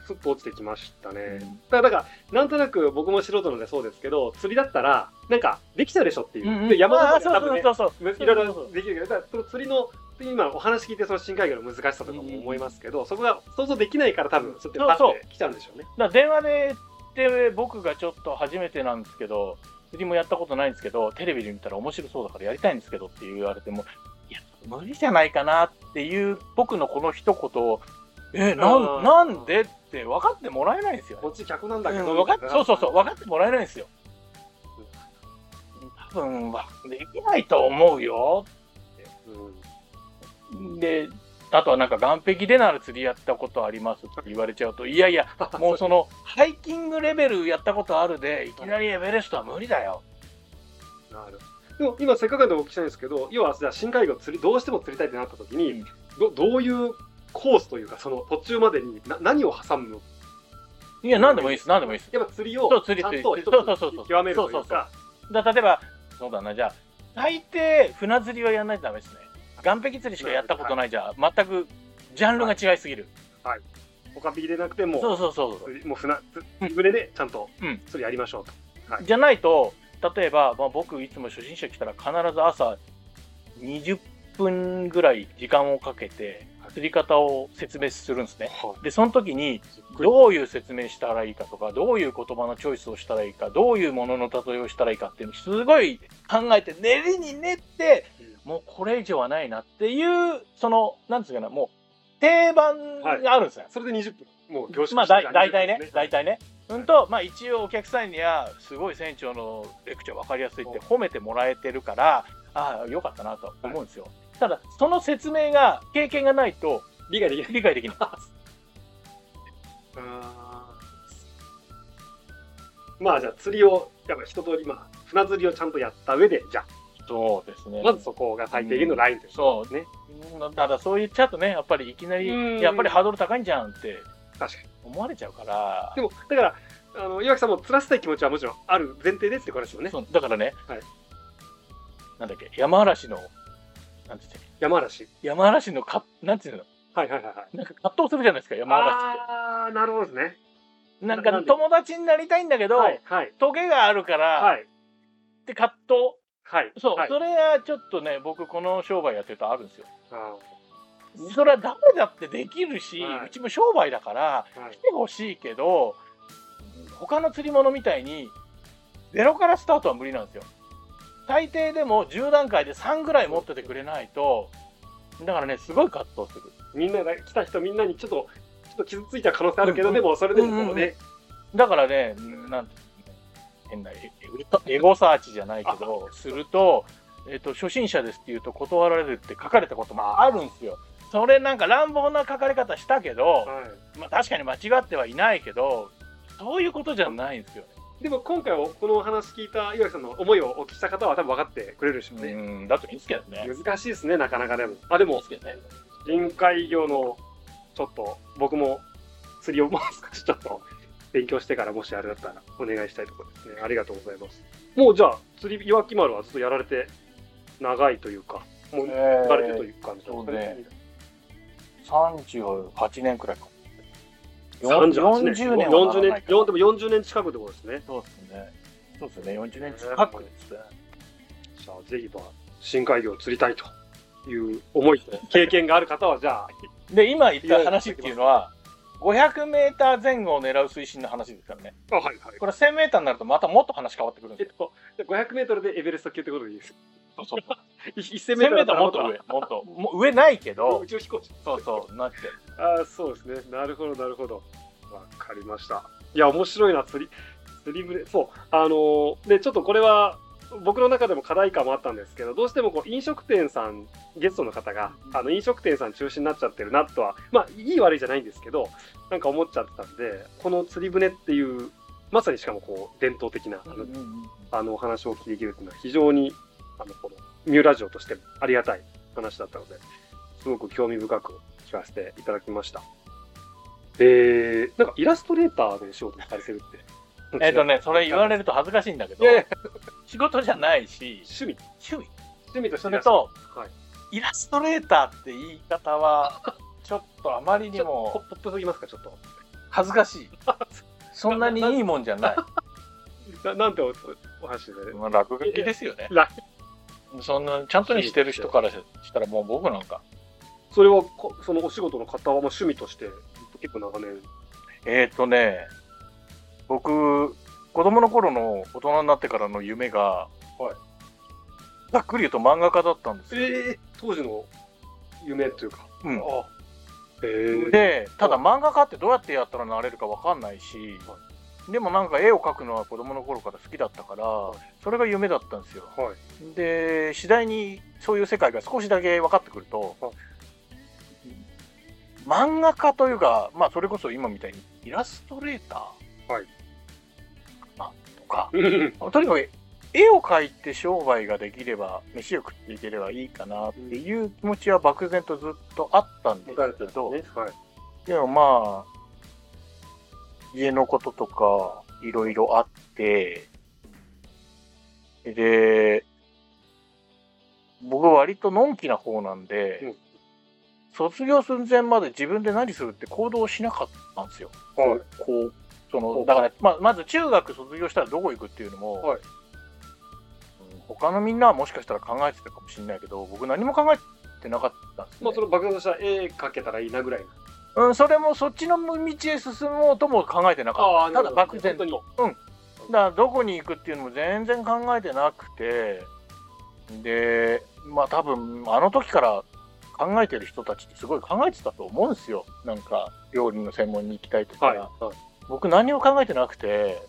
すっと落ちてきましたね。うんだから、だからなんとなく僕も素人のでそうですけど、釣りだったら、なんか、できちゃうでしょっていう。うんうんで山の中で多分ね、そうそうそう。いろいろできるけど、だからその釣りの、今お話聞いてその深海魚の難しさとかも思いますけど、そこが想像できないから多分、そうやってパッて来ちゃうんでしょうね。だから電話でって僕がちょっと初めてなんですけど、釣りもやったことないんですけど、テレビで見たら面白そうだからやりたいんですけどって言われても、いや、無理じゃないかなっていう僕のこの一言を、え、ななんでって分かってもらえないんですよ。こっち客なんだけど、うん分かそうそうそう、分かってもらえないんですよ。多分はできないと思うようんで、あとはなんか岸壁でなら釣りやったことありますって言われちゃうと、いやいや、もうその、ハイキングレベルやったことあるで、いきなりエベレストは無理だよ。なる。でも今せっかくでお聞きしたいんですけど要はじゃあ深海魚釣りどうしても釣りたいってなった時に、うん。どどういうコースというかその途中までにな何を挟むの？いや、なんでもいいです、なんでもいいです。やっぱ釣りをちゃんと一つそうそうそうそう。極めるというそうそうかだ例えば、そうだな、じゃあ、大抵船釣りはやらないとダメですね。岸壁釣りしかやったことないじゃ、全くジャンルが違いすぎる。他引きでなくてもそうそうそうもう船つ船でちゃんとうん。釣りやりましょうと、はい。じゃないと、例えば、まあ、僕いつも初心者来たら必ず朝20分ぐらい時間をかけて釣り方を説明するんですね。で、その時にどういう説明したらいいかとか、どういう言葉のチョイスをしたらいいか、どういうものの例えをしたらいいかっていうのをすごい考えて、練りに練って、もうこれ以上はないなっていう、その、なんですかね、もう定番があるんですよ。それで20分もう凝縮まあ、大体ね20分です、大体ね。うんと、まあ一応お客さんには、すごい船長のレクチャー分かりやすいって褒めてもらえてるから、ああ、よかったなとは思うんですよ。ただ、その説明が、経験がないと理解できない。理解できない。あ ーまあじゃあ釣りをやっぱ一通りまあ船釣りをちゃんとやった上でじゃそうですね。あまずそこが最低限のラインというこそうね。うん。ただそう言っちゃうとね、やっぱりいきなり、うん。やっぱりハードル高いんじゃんって確かに。思われちゃうから。で、もだからあの岩木さんも釣らせたい気持ちはもちろんある前提ですってことですよね。そう。だからね、はい。なんだっけ、山嵐の、なんってたっ山嵐。け山嵐のか、なんていうの、はいはいはいはい。なんか葛藤するじゃないですか、山嵐って。ああなるほどですね。なんかなんで？友達になりたいんだけど、はいはい。トゲがあるから、はい。って葛藤。はいそう、はい。それはちょっとね、僕この商売やってるとあるんですよ。あそれは誰だってできるし、はい。うちも商売だから、ーはい。来てほしいけど、他の釣り物みたいに、ゼロからスタートは無理なんですよ。最低でも10段階で3ぐらい持っててくれないと、だからね、すごい葛藤する。みんなが来た人みんなにちょっとちょっと傷ついた可能性あるけど、うんでもそれでもこうね、だからね、なんて変なエエゴサーチじゃないけど、すると、えっ、と、初心者ですって言うと断られるって書かれたこともあるんですよ。それなんか乱暴な書かれ方したけど、はいまあ確かに間違ってはいないけど、そういうことじゃないんですよね。でも今回はこのお話聞いた岩木さんの思いをお聞きした方は多分分かってくれるでしょうね。うん、だといいんですけどね。難しいですね、なかなかでも。あ、でもいいで、すけどね。深海魚の、ちょっと、僕も釣りをもう少しちょっと勉強してから、もしあれだったらお願いしたいところですね。ありがとうございます。もうじゃあ、釣り、岩木丸はずっとやられて長いというか、もう、え慣れてという感じですね38年くらいか。38年。40年はな40年でも40年近くってことですね。そうですね。そうですね。40年近くですね。じゃあ、ぜひば、深海魚を釣りたいという思いと経験がある方は、じゃあ、で、今言った話っていうのは、500メーター前後を狙う推進の話ですからね。あはいはい。これ1000メーターになるとまたもっと話変わってくるんですえっと、500メートルでエベレスト級ってことでいいです。よ。そう1000 1000メーターもっと上。もっと。もう上ないけど宇、宙飛行士。そうそう、なって。ああ、そうですね。なるほど、なるほど。わかりました。いや、面白いな、釣り。釣り船。そう。あのーで、ちょっとこれは、僕の中でも課題感もあったんですけど、どうしてもこう飲食店さん、ゲストの方が、あの飲食店さん中心になっちゃってるなとは、まあ、いい悪いじゃないんですけど、なんか思っちゃってたんで、この釣り船っていう、まさにしかもこう伝統的なあのあのお話をお聞きできるというのは非常にあのこのミューラジオとしてもありがたい話だったので、すごく興味深く聞かせていただきました。えー、なんかイラストレーターで仕事されてるって。えっとね、それ言われると恥ずかしいんだけどいやいや、仕事じゃないし、趣味。趣味。趣味としてそれと、はいイラストレーターって言い方は、ちょっとあまりにもポップすぎますか、ちょっと。恥ずかしい。そんなにいいもんじゃない。ななんておお話で、ね。まあ、落書きですよね。らそんな、ちゃんとにしてる人からしたらもう僕なんか。それはこ、そのお仕事の方は趣味として、結構長年。えっ、ー、とね、僕、子供の頃の大人になってからの夢が、はいざっくり言うと漫画家だったんですよ。ええ当時の夢というか。うんで、ただ漫画家ってどうやってやったらなれるかわかんないし、はでもなんか絵を描くのは子供の頃から好きだったから、はいそれが夢だったんですよ。はい。で、次第にそういう世界が少しだけ分かってくると、はい漫画家というか、まあそれこそ今みたいにイラストレーター、はい。あとか、うん。とにかく絵を描いて商売ができれば、飯を食っていければいいかなっていう気持ちは漠然とずっとあったんですけど、ね。はい。でもまあ、家のこととかいろいろあって、で、僕は割とのんきな方なんで、うん卒業寸前まで自分で何するって行動しなかったんですよ。はい。こう、その、だから、まあ、まず中学卒業したらどこ行くっていうのも、はいうん他のみんなはもしかしたら考えてたかもしれないけど、僕何も考えてなかったんですね。まあ、その爆弾としたら絵描けたらいいなぐらいうん、それもそっちの道へ進もうとも考えてなかった。ただ漠然と。本うん。だからどこに行くっていうのも全然考えてなくて、で、まあ多分あの時から考えてる人たちってすごい考えてたと思うんですよ。なんか料理の専門に行きたいとか。はい。はい。僕何も考えてなくて、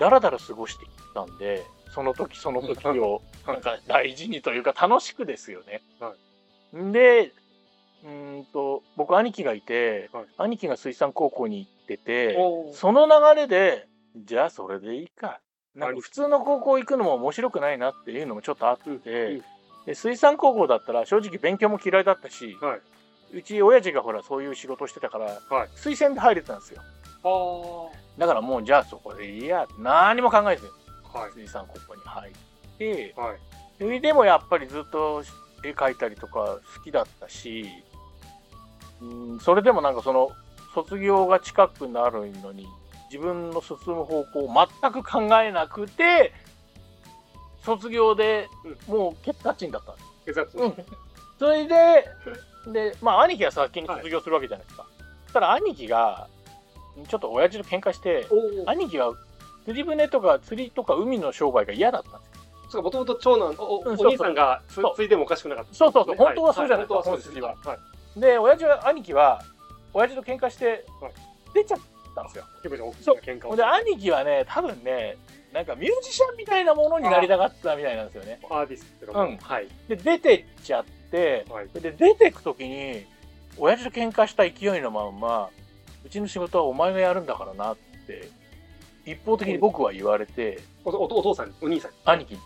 だらだら過ごしていったんで、その時その時をはい なんか大事にというか楽しくですよね。はで、うーんと、僕兄貴がいて、はい兄貴が水産高校に行ってて、その流れで、じゃあそれでいいか。なんか普通の高校行くのも面白くないなっていうのもちょっとあって、うんで水産高校だったら正直勉強も嫌いだったし、はい。うち親父がほらそういう仕事してたから、はい推薦で入れてたんですよ。あだからもうじゃあそこでいいや何も考えずあ。はい。水産高校に入って、はい。それでもやっぱりずっと絵描いたりとか好きだったし、うん、それでもなんかその卒業が近くなるのに自分の進む方向を全く考えなくて卒業でもうケツカッチンだったんです。うんそれで、で、まあ兄貴は先に卒業するわけじゃないですか。そしたら兄貴がちょっと親父と喧嘩して。兄貴は釣り船とか釣りとか海の商売が嫌だったんですよそうか、もともと長男、おお兄さんがつついてもおかしくなかった。そうそうそうね本当はそうじゃない本当はそうです。本筋ははい。で親父は兄貴は親父と喧嘩してはい出ちゃったんですよ結構大きそうな喧嘩を。ほんで兄貴はね多分ねなんかミュージシャンみたいなものになりたかったみたいなんですよね。アーティストとかも。うん。はい。で出てっちゃってはい。で出てく時に親父と喧嘩した勢いのまんまうちの仕事はお前がやるんだからなって一方的に僕は言われておおお父さんに、お兄さんに？兄貴に。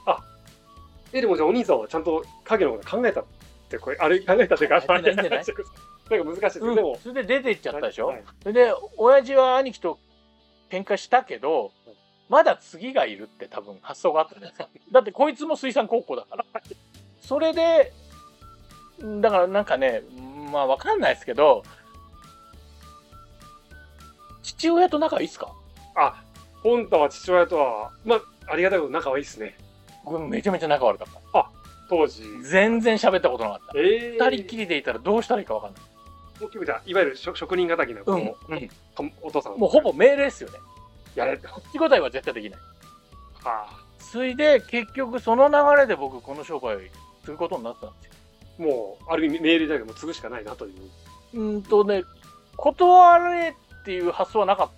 え、でもじゃあお兄さんはちゃんと影のこと考えたって、これ、あれ考えたっていうか、考えてないんじゃない？なんか難しいですうん。でも。それで出てっちゃったでしょ、はい。それで親父は兄貴と喧嘩したけどまだ次がいるって多分発想があったんじゃないですか だってこいつも水産高校だから。それでだからなんかねまあわかんないですけど父親と仲いいっすか？あ、ポンタは父親とは、まあ、ありがたいこと仲はいいですね。僕めちゃめちゃ仲悪かった。当時。全然喋ったことなかった。えー、二人きりでいたらどうしたらいいかわかんない。大きくじゃあいわゆる職職人敵な、こうん、ううん、とお父さん。もうほぼ命令ですよねやれ。口答えは絶対できないあそれで結局その流れで僕この商売することになったんですよあ、もう、ある意味メールじゃなくてもう継ぐしかないなという。うーんとね断れっていう発想はなかっ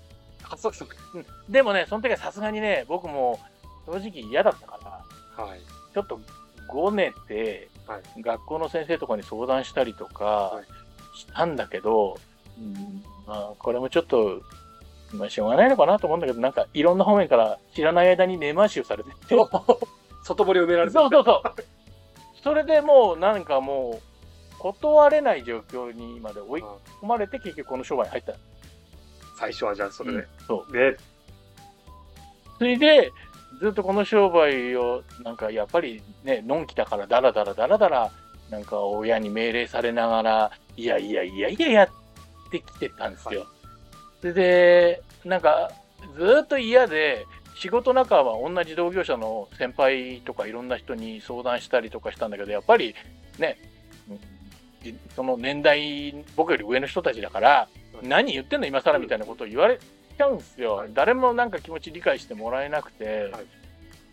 発作さん。た、うん、でもねその時はさすがにね僕も正直嫌だったからはい。ちょっとごねて、はい学校の先生とかに相談したりとかはいしたんだけど、うんまあ、これもちょっと、まあ、しょうがないのかなと思うんだけどなんかいろんな方面から知らない間に根回しをされてて 外堀を埋められてそうそうそう。それでもうなんかもう断れない状況にまで追い込まれて結局この商売に入った。最初はじゃあそれで。うんそうで、それでずっとこの商売をなんかやっぱりねのんきだからダラダラダラダラなんか親に命令されながらいやいやいやいややってきてたんですよ。それでなんかずっと嫌で仕事仲は同じ同業者の先輩とかいろんな人に相談したりとかしたんだけどやっぱりねその年代僕より上の人たちだから何言ってんの今更みたいなことを言われちゃうんですよ、はい。誰もなんか気持ち理解してもらえなくて、は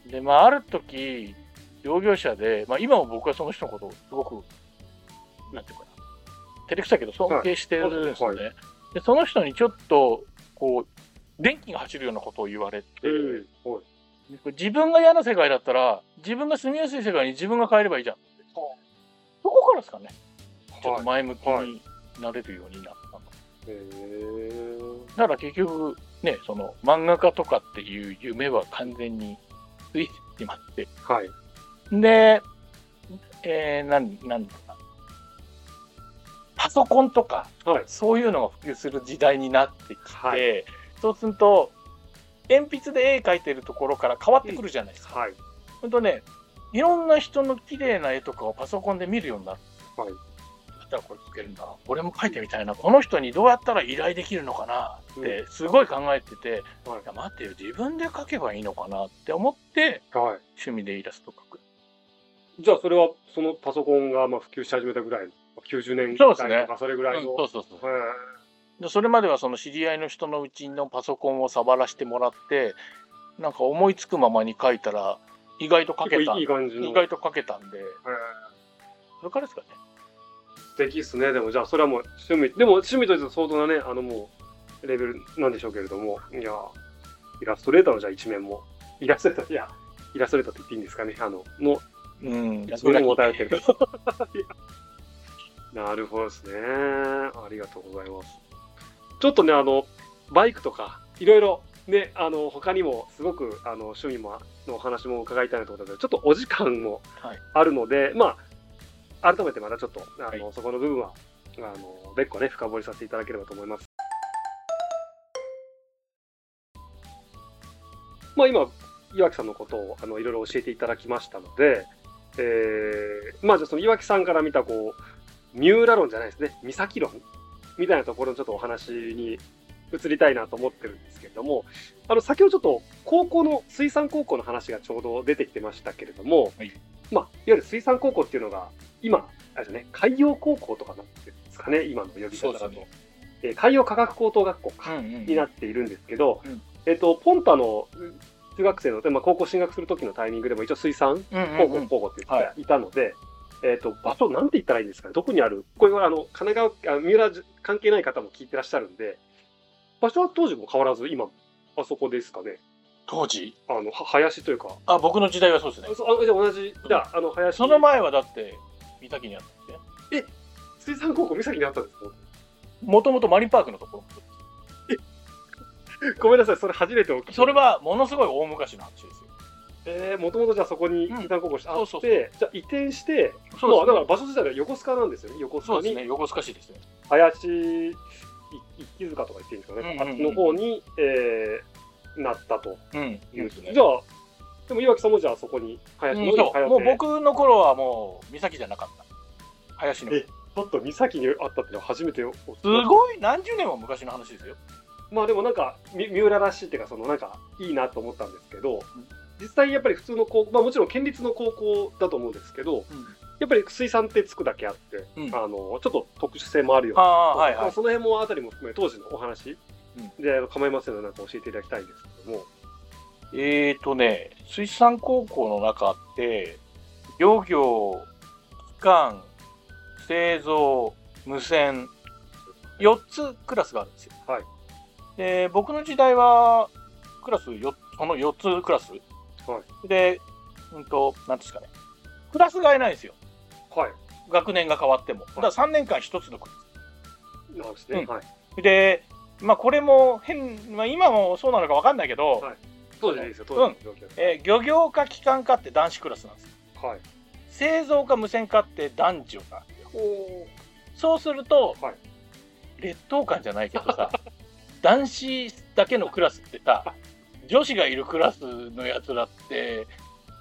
でまあある時同業者で、まあ、今も僕はその人のことをすごくなんていうかな照れくさいけど尊敬してるんですよね、はでその人にちょっとこう電気が走るようなことを言われて、うん。はい。自分が嫌な世界だったら自分が住みやすい世界に自分が変えればいいじゃん。ってそこからですかね。ちょっと前向きになれるようになったの、へー。だから結局ねその漫画家とかっていう夢は完全についてしまって。はい。で、えー、なんなんパソコンとかはい。そういうのが普及する時代になってきて、はいそうすると鉛筆で絵描いてるところから変わってくるじゃないですか。はい。ほんとねいろんな人の綺麗な絵とかをパソコンで見るようになる。はい。どうやったらこれ描けるんだ俺も描いてみたいなこの人にどうやったら依頼できるのかなってすごい考えてて、はいいや待ってよ自分で描けばいいのかなって思ってはい。趣味でイラスト描く。じゃあそれはそのパソコンがまあ普及し始めたぐらい、90年代とかそれぐらいの。そうそうそう。へでそれまではその知り合いの人のうちのパソコンを触らせてもらってなんか思いつくままに書いたら意外と書けた。いい感じの。意外と書けたんで。それからですかね。素敵っすね。でもじゃあそれはもう趣味、でも趣味としては相当なね、あのもうレベルなんでしょうけれども、いや、イラストレーターのじゃあ一面も、イラストレーター、いや、イラストレーターって言っていいんですかね、あの、のうん。一面も頼ってる。なるほどですね。ありがとうございます。ちょっとね、あの、バイクとか、いろいろ、ね、あの、他にも、すごく、あの、趣味も、のお話も伺いたいなと思ったので、ちょっとお時間もはいあるので、まあ、改めてまたちょっと、あの、はそこの部分は、あの、別個ね、深掘りさせていただければと思います。まあ、今、岩木さんのことを、あの、いろいろ教えていただきましたので、えー、まあ、じゃあその岩木さんから見た、こう、ミューラ論じゃないですね、岬論みたいなところのちょっとお話に移りたいなと思ってるんですけれども、あの、先ほどちょっと高校の、水産高校の話がちょうど出てきてましたけれども、はい。まあ、いわゆる水産高校っていうのが、今、あれですね、海洋高校とかなってるんですかね、今の呼び方だと。ね。えー海洋科学高等学校になっているんですけど、うん。えっ、と、ポンタの中学生の、まあ、高校進学する時のタイミングでも一応水産うんうん高校、うん。高校って言はっていたので、えっ、と、場所なんて言ったらいいんですかね？どこにある？これはあの、神奈川、あ三浦関係ない方も聞いてらっしゃるんで、場所は当時も変わらず、今、あそこですかね？当時？あの、は林というか、あ僕の時代はそうですね。あそうあじゃあ同じ、じゃあ、あの、林。その前はだって三崎にあったんですね。水産高校、三崎にあったんですか？もともとマリンパークのところ。ごめんなさい、それ初めてお聞き。それはものすごい大昔の話ですよえー、もともとじゃあそこにうん。水産高校してあって、そうそうじゃあ移転して、そうまあ、だから場所自体が横須賀なんですよね。横須賀に、ね。横須賀市ですね。林い一木塚とか言っていいんですかね、うんうんうんあっちの方に、えー、なったと。うん。いう、ですねじゃあ、でも岩木さんもじゃあそこに林に通っう。もう僕の頃はもう三崎じゃなかった。林の。えちょっと岬にあったっていうのは初めておすごい。何十年も昔の話ですよ。まあでもなんか、み三浦らしいっていうか、そのなんかいいなと思ったんですけど、実際やっぱり普通の高校、まあもちろん県立の高校だと思うんですけど、やっぱり水産ってつくだけあって、うんあの、ちょっと特殊性もあるようあなあはいはいその辺もあたりも含め当時のお話で、あの構いませんのでなんか教えていただきたいんですけども。えーとね、水産高校の中って、漁業、機関、製造、無線、4つクラスがあるんですよ。はいで、僕の時代は、クラスよ、この4つクラス。はで、うんと、なんですかね。クラス替えないんですよ。はい。学年が変わっても。だから3年間1つのクラス。なんですね。うんはい。で、まあこれも変、まあ今もそうなのか分かんないけど、はい当時でいいですよ、当時の状況えー漁業科機関科って男子クラスなんですよ。はい。製造か無線かって男女なんですよ。おそうすると、はい劣等感じゃないけどさ、男子だけのクラスってさ女子がいるクラスのやつらって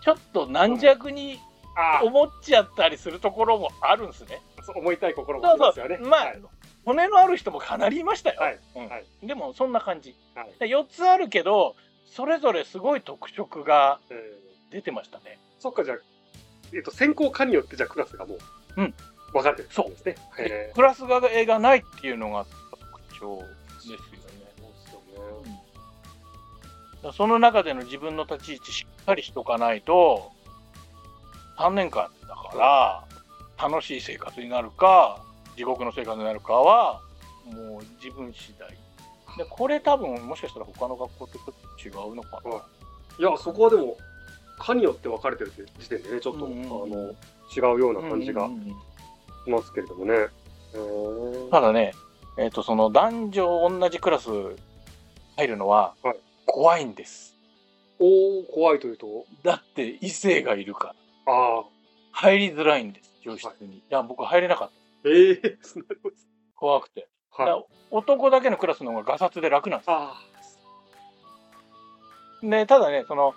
ちょっと軟弱にあ思っちゃったりするところもあるんですね。あ、そう。思いたい心もありますよね。まあ、はい。骨のある人もかなりいましたよ。はい。うん。はい。でもそんな感じ。はい。で4つあるけどそれぞれすごい特色がうん。出てましたね。そっか、じゃあ、えっと、専攻科によって、じゃあクラスがもう、うん。分かれてるってことですね。でへクラスが絵がないっていうのが特徴ですその中での自分の立ち位置しっかりしとかないと3年間だから楽しい生活になるか地獄の生活になるかはもう自分次第。でこれ多分もしかしたら他の学校とちょっと違うのかな、はいいや、そこはでも、科によって分かれてる時点でね、ちょっと、うんうんうん。あの、違うような感じがしますけれどもね。ただね、えっとその男女同じクラス入るのははい怖いんです、おー、怖いというと、だって異性がいるから。ああ、入りづらいんです教室に、い、や僕入れなかった。ええー、怖くて。はい。男だけのクラスの方がガサツで楽なんですよ。あでただねその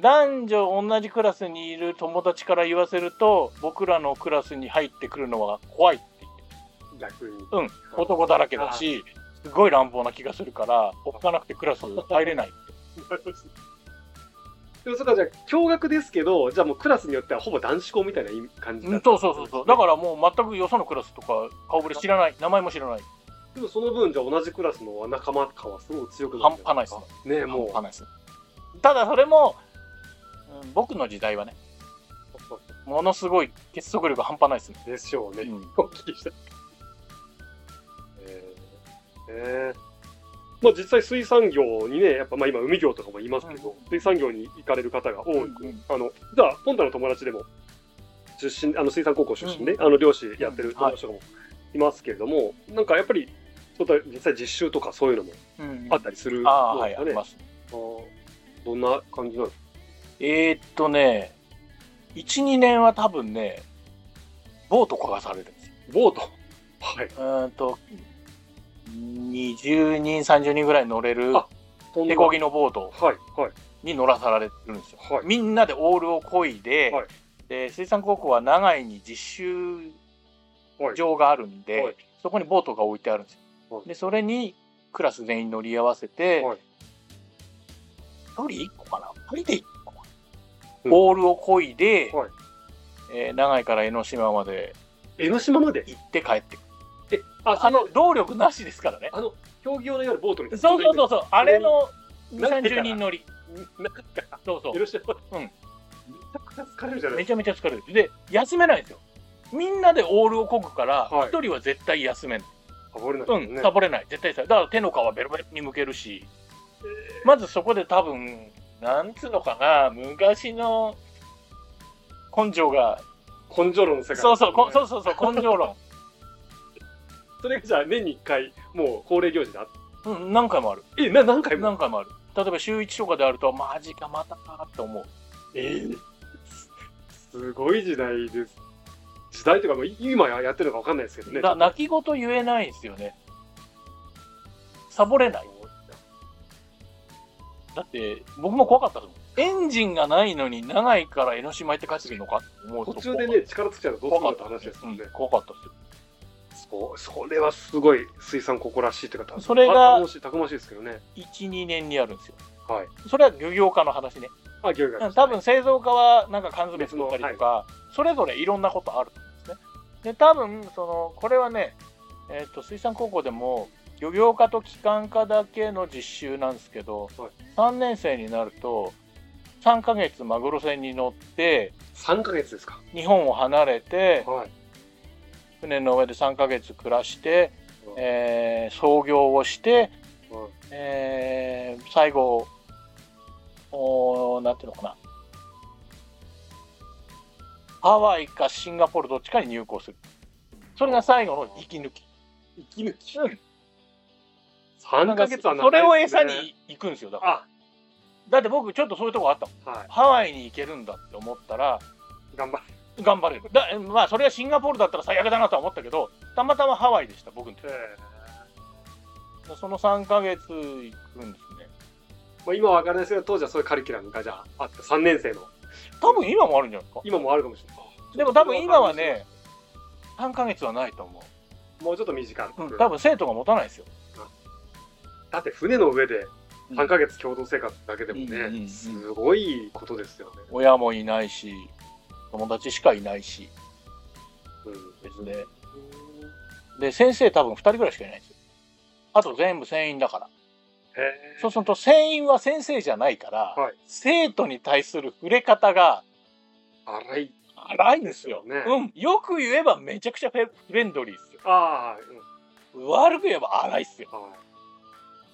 男女同じクラスにいる友達から言わせると僕らのクラスに入ってくるのは怖いって言ってあ、逆に。うん。男だらけだしすごい乱暴な気がするからおっかなくてクラス入れない。でもそっか、じゃあ、共学ですけど、じゃあもうクラスによってはほぼ男子校みたいな感じだった。うんそうそうそうそう。だからもう全くよそのクラスとか顔ぶれ知らない。名前も知らない。でもその分、じゃあ同じクラスの仲間感はすごい強くなる。半端ないすか。ねえ、もう。半端ないですただそれも、うん僕の時代はねものすごい結束力半端ないですね、でしょうね。うん。お聞きした。えー、えーまあ実際水産業にね、やっぱまあ今海業とかも言いますけど、うん。水産業に行かれる方が多く、うんうん。あの、じゃあ、ポンタの友達でも、出身、あの水産高校出身で、あの漁師やってる友達とかもいますけれども、なんかやっぱり、実際実習とかそういうのもうん。あったりするああはいのですかね。あります。あーどんな感じなんですかえー、っとね12年は多分ねボート焦がされるんです。よボート？はい。うーんと20人30人ぐらい乗れる手漕ぎのボートはい、はい。に乗らされてるんですよ、はい。みんなでオールを漕いで,、はい。で水産高校は長井に実習はい。場があるんで、はい。そこにボートが置いてあるんですよ、はい。でそれにクラス全員乗り合わせて、はい。1人1個かな？2人で1個うん。オールを漕いで、はい。えー長井から江ノ島まで江ノ島まで？行って帰ってくる。え、あ、あの動力なしですからね。あの、競技用のいわゆるボートみたいな。そうそうそうそう。あれの2 3なんでかな0人乗り。う。なんか、そうそう。うん。めちゃくちゃ疲れるじゃないめですちゃめちゃ疲れる。で休めないんですよ。みんなでオールを漕ぐからはい。1人は絶対休めない、か。サボれないうん。サボれない。絶対さだから手の皮ベロベロに向けるし。まずそこで多分なんつうのかな昔の根性が。根性論の世界。そうそうこそうそうそう根性論それがじゃあ年に1回、もう恒例行事であっうん何回もある。え、な、何回も？何回もある。例えば週1とかであるとマジかまたかって思う。えーすごい時代です。時代というか、もう今やってるのか分かんないですけどね。だ泣き言言えないんですよね。サボれない。だって僕も怖かったですもん。エンジンがないのに長井から江ノ島行って帰ってくるのかって思うと途中でね、力尽きちゃうとどうするんだって話ですもんね。うん。怖かったですよそう、それはすごい水産ここらしいって方それがたくましい、たくましいですけどね。12年にあるんですよはい。それは漁業家の話ねあ、漁業うん多分製造家はなんか缶詰作ったりとか、それぞれいろんなことあるんですね。で多分そのこれはね、えー、と水産高校でも漁業科と機関科だけの実習なんですけど、はい3年生になると3ヶ月マグロ船に乗って3ヶ月ですか。日本を離れてはい。船の上で3ヶ月暮らして、えー操業をして、はいえー最後おーなんていうのかな。ハワイかシンガポールどっちかに入港する。それが最後の息抜き。息抜き。うん。3ヶ月はそれを餌に行くんですよだから。あ、だって僕ちょっとそういうとこあったもん。はい。ハワイに行けるんだって思ったら頑張る。頑張れるだまあそれはシンガポールだったら最悪だなとは思ったけどたまたまハワイでした僕の時えその3ヶ月行くんですね。まあ、今は分からないですけど、当時はそういうカリキュラムがじゃああって、3年生の。多分今もあるんじゃないですか今もあるかもしれない。でも多分今はね、3ヶ月はないと思もうちょっと短く。う。うん、多分生徒が持たないですよ。だって船の上で3ヶ月共同生活だけでもうんうんうんうね、んすごいことですよね。親もいないし、友達しかいないし、うんですね。で、先生多分2人ぐらいしかいないんですよ。あと全部船員だから。そうすると船員は先生じゃないから、はい生徒に対する触れ方が荒い。荒いんですよ。ですようん。よく言えばめちゃくちゃフレンドリーですよ。ああ、うん悪く言えば荒いっすよ。は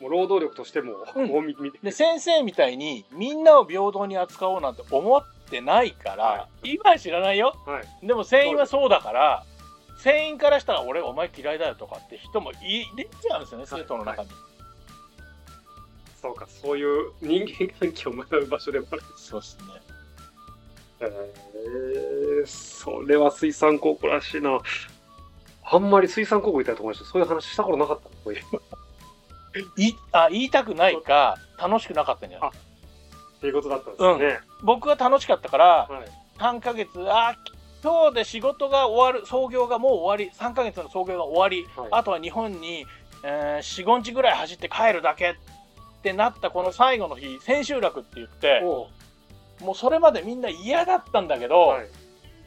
い。もう労働力としても、うんもう見見てで、先生みたいにみんなを平等に扱おうなんて思ってないから、は今は知らないよ。はい。でも船員はそうだから、船員からしたら俺お前嫌いだよとかって人もいれちゃうんですよね、生徒の中に。そうか、そういう人間関係を学ぶ場所でもある。そうっすね。へえそれは水産高校らしいな。あんまり水産高校行った友達とそういう話したことなかったいあ言いたくないか、楽しくなかったんじゃない？っていうことだったんですよね。僕は楽しかったから、はい。3ヶ月、あ今日で仕事が終わる、創業がもう終わり、3ヶ月の創業が終わり、はいあとは日本に、えー、4、5日ぐらい走って帰るだけってなったこの最後の日、千秋楽って言って、もうそれまでみんな嫌だったんだけど、はい。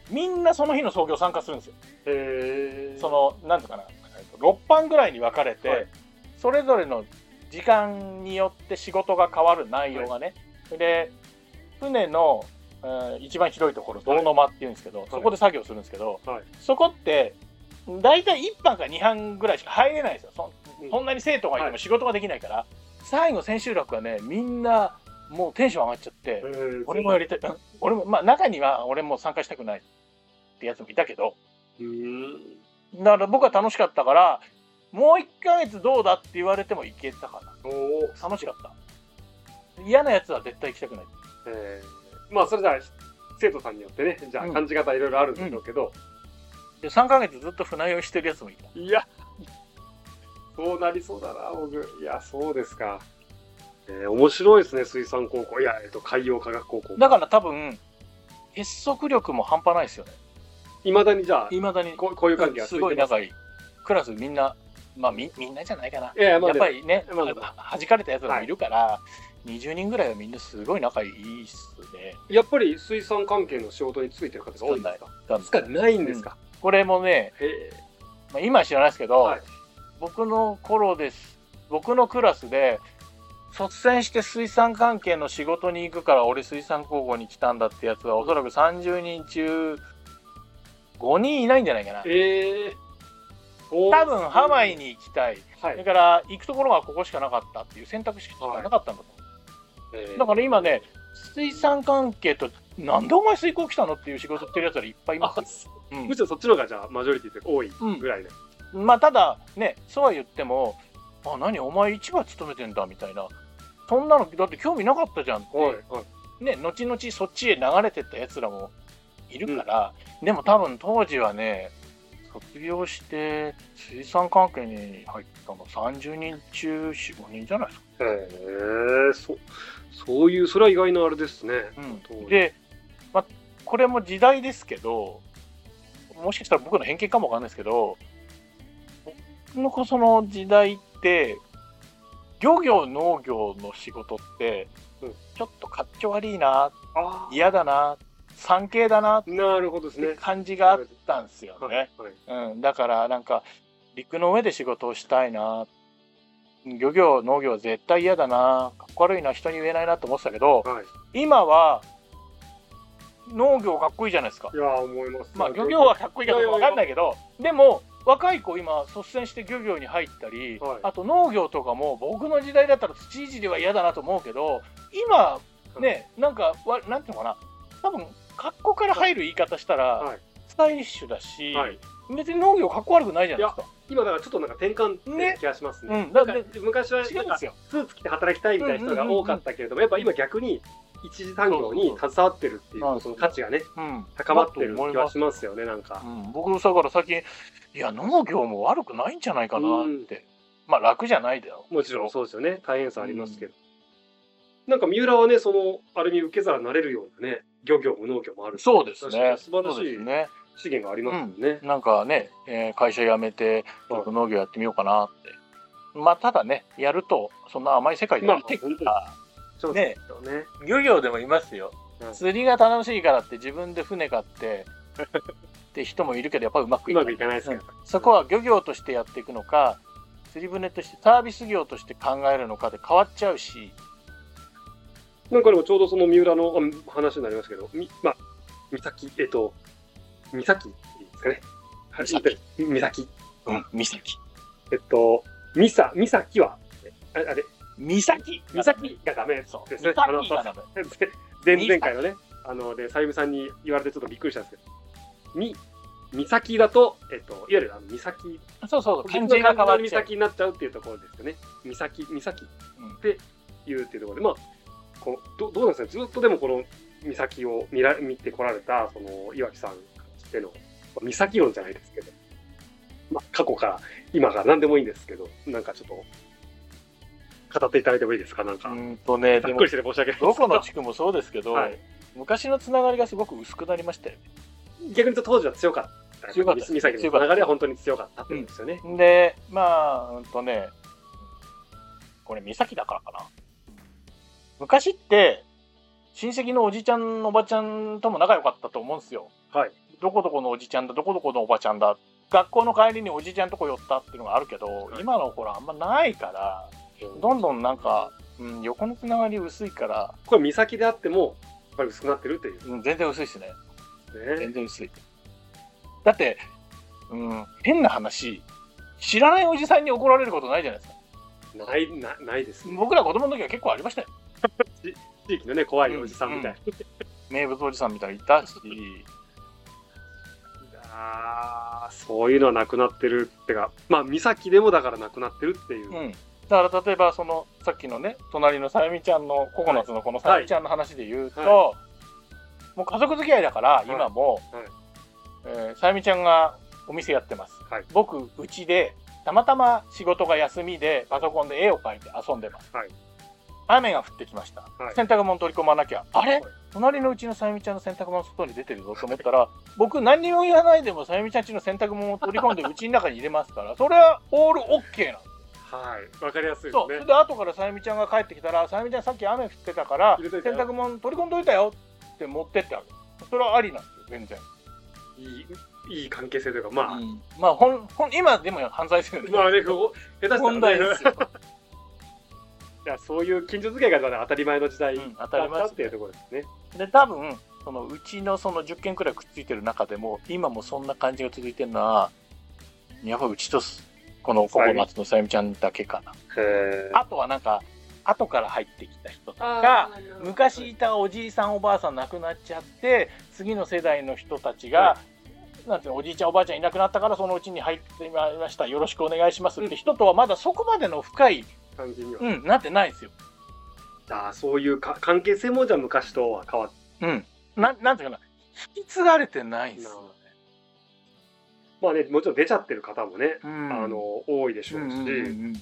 みんなその日の創業参加するんですよ。へえ。その、なんていうかな、えっと6班ぐらいに分かれて、はいそれぞれの時間によって仕事が変わる内容がね。で、船の、えー一番広いところ、泥の間っていうんですけど、そこで作業するんですけど、はい。そこって、大体1班か2班ぐらいしか入れないんですよ。そうんなに生徒がいてはいも仕事ができないから、最後千秋楽はね、みんなもうテンション上がっちゃって、俺もやりたい、う ん俺も、まあ中には俺も参加したくないってやつもいたけど。だから僕は楽しかったから、もう1ヶ月どうだって言われてもいけたかな。楽しかった。嫌なやつは絶対行きたくない。えー、まあそれじゃあ生徒さんによってね、じゃあうん感じ方いろいろあるんでしょうけど、で、3ヶ月ずっと船酔いしてるやつもいた。いや、そうなりそうだな、僕。いや、そうですか。えー、面白いですね、水産高校。いや、えっと、海洋科学高校。だから多分、結束力も半端ないですよね。いまだにじゃあ、いまだに。こういう関係がすごい仲いい。クラスみんな、まあみみんなじゃないかな。いやまあ、やっぱりね、まあは弾かれたやつらもいるから、20人ぐらいはみんなすごい仲いいっすね。やっぱり水産関係の仕事についてる方が多いんですか？つかないんですか、これもね、へまあ、今は知らないですけど、はい僕の頃です。僕のクラスで、率先して水産関係の仕事に行くから俺水産高校に来たんだってやつはおそらく30人中5人いないんじゃないかな。ええー。多分ハワイに行きたい。はい。だから行くところがここしかなかったっていう選択肢しかなかったんだと。えーだから今ね、水産関係と、なんでお前水耕来たのっていう仕事ってるやつらいっぱいいまあす。むしろそっちの方がじゃあマジョリティで多いうんぐらいで。うん。まあただね、そうは言っても、あ、何お前市場勤めてんだみたいな。そんなのだって興味なかったじゃんって、はい。はい。ね、後々そっちへ流れてったやつらもいるから、でも多分当時はね、卒業して水産関係に入ったの30人中4、5人じゃないですか。へえそ、そういう、それは意外なあれですね。うん、で、まあ、これも時代ですけど、もしかしたら僕の偏見かもわかんないですけど、僕のその時代って、漁業、農業の仕事ってうん、ちょっとかっちょ悪いな、あ嫌だな、産経だななるほどですてね。感じがあったんですよはい。ね。はい。うん、だからなんか、陸の上で仕事をしたいな、漁業、農業は絶対嫌だな、かっこ悪いな、人に言えないなと思ってたけど、はい。今は農業かっこいいじゃないですか。いやー、思います。まあ漁業はかっこいいかどうかわかんないけど、でも若い子今率先して漁業に入ったり、はいあと農業とかも僕の時代だったら土いじりは嫌だなと思うけど、今ね、なんかわなんていうのかな、多分格好から入る言い方したら、はいスタイリッシュだし、はい。別に農業かっこ悪くないじゃないですか。今だからちょっとなんか転換ってね気がしますね。うん、だって昔はなんか。スーツ着て働きたいみたいな人が多かったけれども、やっぱ今逆に一次産業に携わってるっていうことの価値がね、うん、高まってる気はしますよね、なんかう。ん、僕だから最近いや農業も悪くないんじゃないかなって、まあ楽じゃないだよ。もちろんそうですよね。大変さありますけど。なんか三浦はね、その、ある意味受け皿になれるようなね、漁業も農業もあるしそうですね。素晴らしいね。資源がありますよね。なんかね、えー会社辞めて、ちょっと農業やってみようかなって。まあ、ただね、やると、そんな甘い世界でまあ生きてくから、そうですよね。漁業でもいますようん。釣りが楽しいからって自分で船買って、って人もいるけど、やっぱうまくいうかないまくいかないですから。そこは漁業としてやっていくのか、釣り船としてサービス業として考えるのかで変わっちゃうし、なんかでもちょうどその三浦のあ話になりますけど、みまあ、三崎、えっと、三崎ですかね。はい三崎。三崎。うん、岬。えっと、は、ああれ、岬三崎がダメそう。ですね。あの岬がダメ。前々回のね、あの、で、さゆみさんに言われてちょっとびっくりしたんですけど、み、岬だと、えっと、いわゆるあの岬、そうそう、漢字が変わっちゃう。岬になっちゃうっていうところですよね。岬、岬うんって言うっていうところで、まあ、こうどどうなんですかずっとでもこの岬を見ら見てこられた、その岩木さんからしての、まあ岬論じゃないですけど、まあ、過去から今から何でもいいんですけど、なんかちょっと、語っていただいてもいいですか？なんか、うーんとね、でもざっくりしてて申し訳ないどこの地区もそうですけど、はい昔のつながりがすごく薄くなりましたよ逆に言うと当時は強かった。強かった岬の流れは本当に強かったっていうんですよね。ね。で、まあ、うんとね、これ、岬だからかな。昔って、親戚のおじちゃんのおばちゃんとも仲良かったと思うんですよ。はい。どこどこのおじちゃんだ、どこどこのおばちゃんだ。学校の帰りにおじちゃんとこ寄ったっていうのがあるけど、はい今の頃あんまないから、どんどんなんか、うん、横のつながり薄いから、これ岬であっても、やっぱり薄くなってるっていう。うん、全然薄いですね。全ね。然薄い。だって、うん、変な話、知らないおじさんに怒られることないじゃないですか。ない、なないですね。僕ら子供の時は結構ありましたよ。地域のね、怖いおじさんみたいな。名物おじさんみたいにいたし、あーそういうのはなくなってるってか、まあ、岬でもだからなくなってるっていう。うん。だから例えばそのさっきのね隣のさゆみちゃんのココナッツのこのさゆみちゃんの話で言うと、はもう家族付き合いだからい。今も、はい。えーさゆみちゃんがお店やってます、はい。僕うちでたまたま仕事が休みでパソコンで絵を描いて遊んでます、はい。雨が降ってきました、はい。洗濯物取り込まなきゃ。あれ、はい隣のうちのさゆみちゃんの洗濯物外に出てるぞと思ったら僕何にも言わないでもさゆみちゃんちの洗濯物を取り込んでうちの中に入れますからそれはオールオッケーなんですはい。わかりやすいですそう、それね。で後からさゆみちゃんが帰ってきたら、さゆみちゃんさっき雨降ってたから、洗濯物取り込んどいたよって持ってってあげる。それはありなんですよ、全然。いい、いい関係性というか、まあ、うんまあ、ほん、ほん、今でも犯罪ですよね。まあね、下手したら、ね、問題ですよ。いやそういう近所付き合いが当たり前の時代だったり前ですっていうところですね。で、多分、そのうちのその10件くらいくっついてる中でも、今もそんな感じが続いてるのは、やっぱうちとす、このココナッツのさゆみちゃんだけかな。へあとはなんか、後から入ってきた人とか、昔いたおじいさんおばあさん亡くなっちゃって次の世代の人たちが、なんていうのおじいちゃんおばあちゃんいなくなったからそのうちに入ってまいりましたよろしくお願いしますって人とはまだそこまでの深い、感じには。うん、なってないですよ。ああそういうか関係性もじゃあ昔とは変わっうん。ななんていうかな引き継がれてないですよね。まあねもちろん出ちゃってる方もね、うんあの多いでしょうし、うんうんうんうん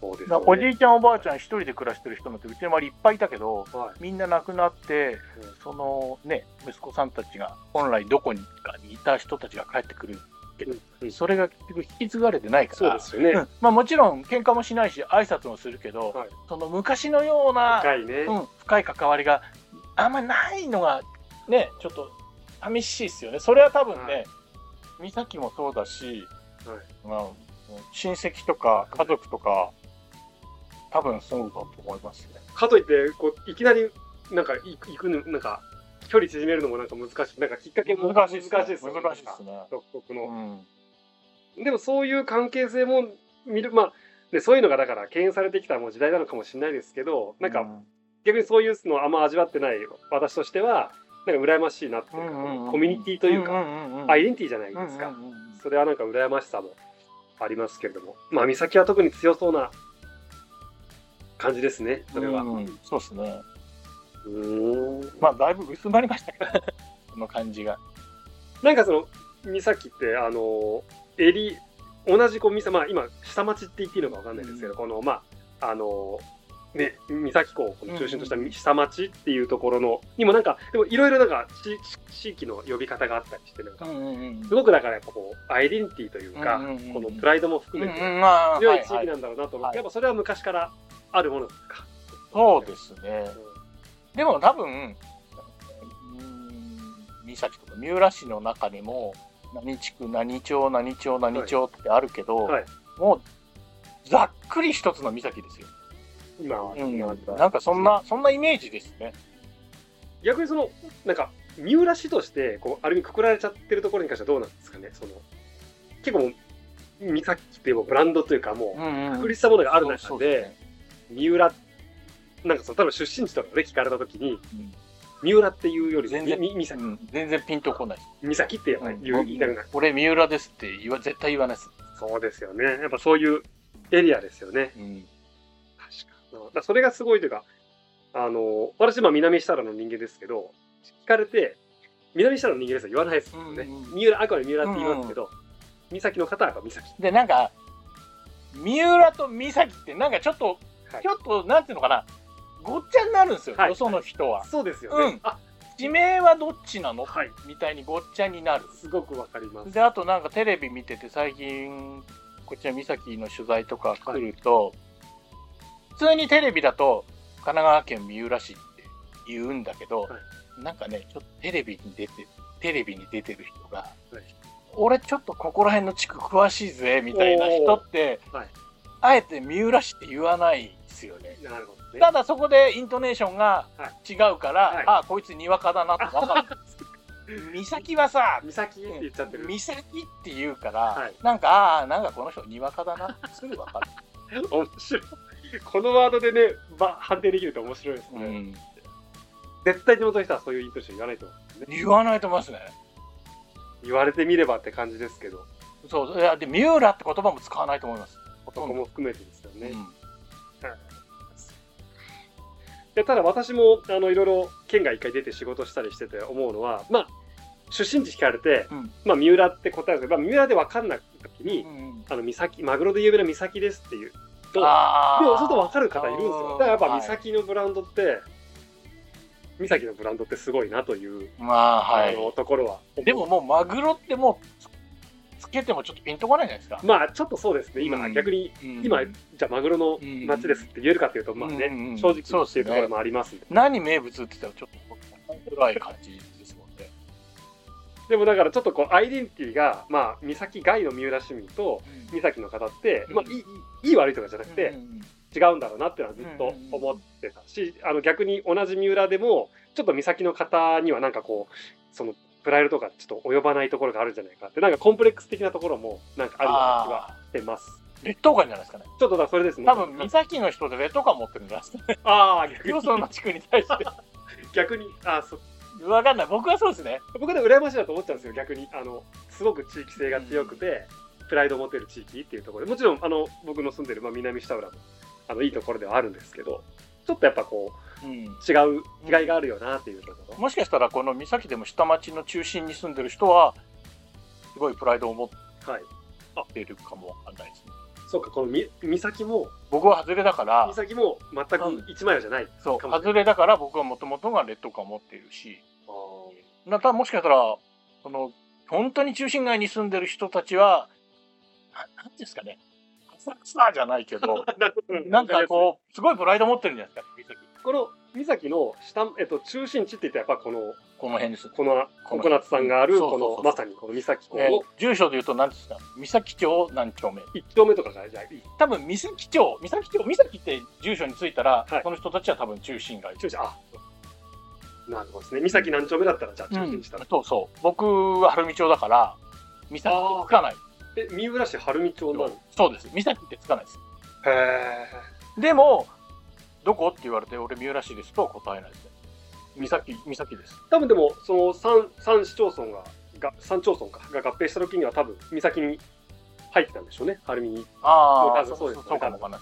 そうですだからおじ。いちゃんおばあちゃん一人で暮らしてる人なんてうちの周りいっぱいいたけどはいみんな亡くなってそのね息子さんたちが本来どこにかにいた人たちが帰ってくるうんそれが結局引き継がれてないから。そうですよね。うん。まあ、もちろん喧嘩もしないし挨拶もするけど、はい。その昔のような、深いね。うん、深い関わりがあんまないのがねちょっと寂しいですよね。それは多分ね、はい。美咲もそうだし、はい。まあ、親戚とか家族とか多分そうだと思いますね。かといってこういきなりなんか行くなんか距離縮めるのもなんか難しい。なんかきっかけも難しいですね。難しいですよね。難しいですね。独特の。うん。でもそういう関係性も見る。まあでそういうのがだから敬遠されてきたもう時代なのかもしれないですけどなんかうん。逆にそういうのをあんま味わってない私としてはなんか羨ましいなっていうか、うんうんうんコミュニティというか、んんんアイデンティティじゃないですか、うんうんうんそれはなんか羨ましさもありますけれども。まあ美咲は特に強そうな感じですねそれは。うんそうですね。まあだいぶ薄まりましたけど その感じが。なんかその美咲ってあの襟同じこう、まあ今、下町って言っていいのかわかんないですけど、この、まあ、あの、ね、三崎港を中心とした下町っていうところの、にもなんか、でもいろいろなんか地、地域の呼び方があったりして、なんか、すごくだからやっぱこう、アイデンティティというか、うんうんうんこのプライドも含めて、まあ強い地域なんだろうなと思って、はい。やっぱそれは昔からあるものですか？そうですね。うでも多分、三崎とか三浦市の中にも、何地区、何町、何町、何町ってあるけど、はい。もう、ざっくり一つの三崎ですよ。ん今は、うん、ななんかそんな、そんなイメージですね。逆にその、なんか、三浦市として、こう、ある意味くくられちゃってるところに関してはどうなんですかね？その、結構三崎っていうブランドというか、もう、ん確立したものがある中で、三浦、なんかその、多分出身地とかで聞かれたときに、うん三浦っていうよりも、全然みうん全然ピンとこない。三崎ってやっぱり言う言いたくない。俺、三浦ですって言わ絶対言わないです。そうですよね。やっぱそういうエリアですよね。うん確かに。だそれがすごいというか、あの、私、まあ、南設楽の人間ですけど、聞かれて、南設楽の人間ですと言わないですよね。うんうん三浦、あくまで三浦って言いますけど、三崎の方はやっぱ三崎。で、なんか、三浦と三崎って、なんかちょっと、はいちょっと、なんていうのかな、ごっちゃになるんですよ、はいよその人は。そうですよね。うんあ、地名はどっちなの、はいみたいにごっちゃになる。すごくわかります。で、あとなんかテレビ見てて、最近、こっちら三崎の取材とか来ると、普通にテレビだと、神奈川県三浦市って言うんだけど、はなんかね、ちょっとテレビに出て、テレビに出てる人が、はい俺ちょっとここら辺の地区詳しいぜ、みたいな人って、はいあえて三浦市って言わないんですよね。なるほどね。ただそこでイントネーションが違うから、はいあこいつにわかだなって わかる。三崎はさ、三崎って言っちゃってる。三崎って言うから、はいなんか、ああ、なんかこの人にわかだなってすぐわかる。面白い。このワードでね、ば判定できると面白いですね。うん、絶対地元の人はそういうイントネーション言わないと思うんですよね。言わないと思いますね。言われてみればって感じですけど、そう、いや、で、三浦って言葉も使わないと思います。ほとんど。そこも含めてですよね。うんいやただ私もあのいろいろ県外一回出て仕事したりしてて思うのは、まあ、出身地聞かれて、うんまあ、三浦って答えるんですけど、まあ、三浦で分かんない時に、うんあの三マグロで有名な三崎ですっていうと、でもそうすると分かる方いるんですよ。だからやっぱはい三崎のブランドって、三崎のブランドってすごいなという、まあ、はあのい。ところは。でももう、マグロってもう、つつけてもちょっとピンとこないじゃないですか。まあちょっとそうですね、今、うん。逆に、うん。今、じゃあマグロの町ですって言えるかというと、まあね、うんうん正直そうですね。っていうところもありますんで。何名物って言ったらちょっと、暗い感じですもんね。でもだからちょっとこう、アイデンティティが、まあ、三崎外の三浦市民と、三崎の方って、うん。まあ、いいいい悪いとかじゃなくて、うん違うんだろうなってのはずっと思ってたし、あの逆に同じ三浦でもちょっと三崎の方にはなんかこうそのプライドとかちょっと及ばないところがあるんじゃないかってなんかコンプレックス的なところもなんかあるような気はあしてます。ー劣等感じゃないですかね。ちょっとだそれですね。多分、三崎の人で劣等感持ってるんじゃないですかね。ああ逆よにその地区に対して。逆にあそわかんない。僕はそうですね。僕は羨ましいなと思っちゃうんですよ逆にあのすごく地域性が強くて、プライドを持てる地域っていうところでもちろんあの僕の住んでる、まあ、南下浦もあのいいところではあるんですけどちょっとやっぱこううん。違う違いがあるよなっていうところ。もしかしたらこの三崎でも下町の中心に住んでる人はすごいプライドを持っはい。てるかもわかんないですねそうか、このみ岬も、僕は外れだから岬も全く一枚岩じゃない。そうかもしれない外れだから僕はもともとが劣等感を持っているしまたもしかしたらその本当に中心街に住んでる人たちはななんていうんですかね浅草じゃないけど なんかこうすごいプライド持ってるんじゃないですか三崎この岬の下、えっと、中心地って言ったらやっぱこの、この辺です。このココナッツさんがある、この、まさにこの岬港え住所で言うと何ですか三崎町何丁目一丁目とかがじゃあいい。多分三崎町三崎町三崎って住所に着いたら、はい。その人たちは多分中心街。中心、あ、なるほどですね。岬何丁目だったらじゃあ中心にしたら。そうそう。僕は晴海町だから三崎ってつかないえ、三浦市晴海町の？そうです。三崎ってつかないです。へでもどこって言われて俺三浦市ですと答えないですね。三崎三崎です。多分でも、その三、三市町村が、が三町村か、が合併した時には多分、岬に入ってたんでしょうね。晴海に。ああそうですそうかもわかんない。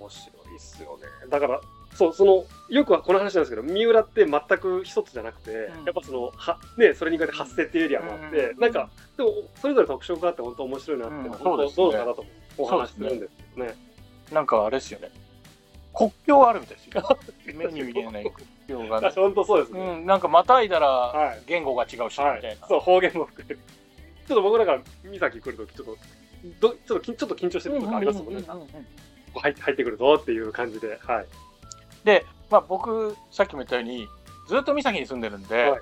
面白いっすよね。だから、そう、その、よくはこの話なんですけど、三浦って全く一つじゃなくて、うんやっぱその、は、ね、それに加えて発生っていうエリアもあって、うんなんか、でも、それぞれ特色があって本当面白いなって、うん本当どの方ともお話しするんですけどね。なんかあれですよね。国境あるみたいですよ。目に見えない国境が、ね。本当そうですね。うん、なんかまたいだらはい言語が違うし、みはいたいな。そう方言も含めて。ちょっと僕らが三崎来るときちょっとどちょっときちょっと緊張してるとこありますもんね。入ってくるぞっていう感じで、はい。で、まあ、僕さっきも言ったようにずっと三崎に住んでるんで、はい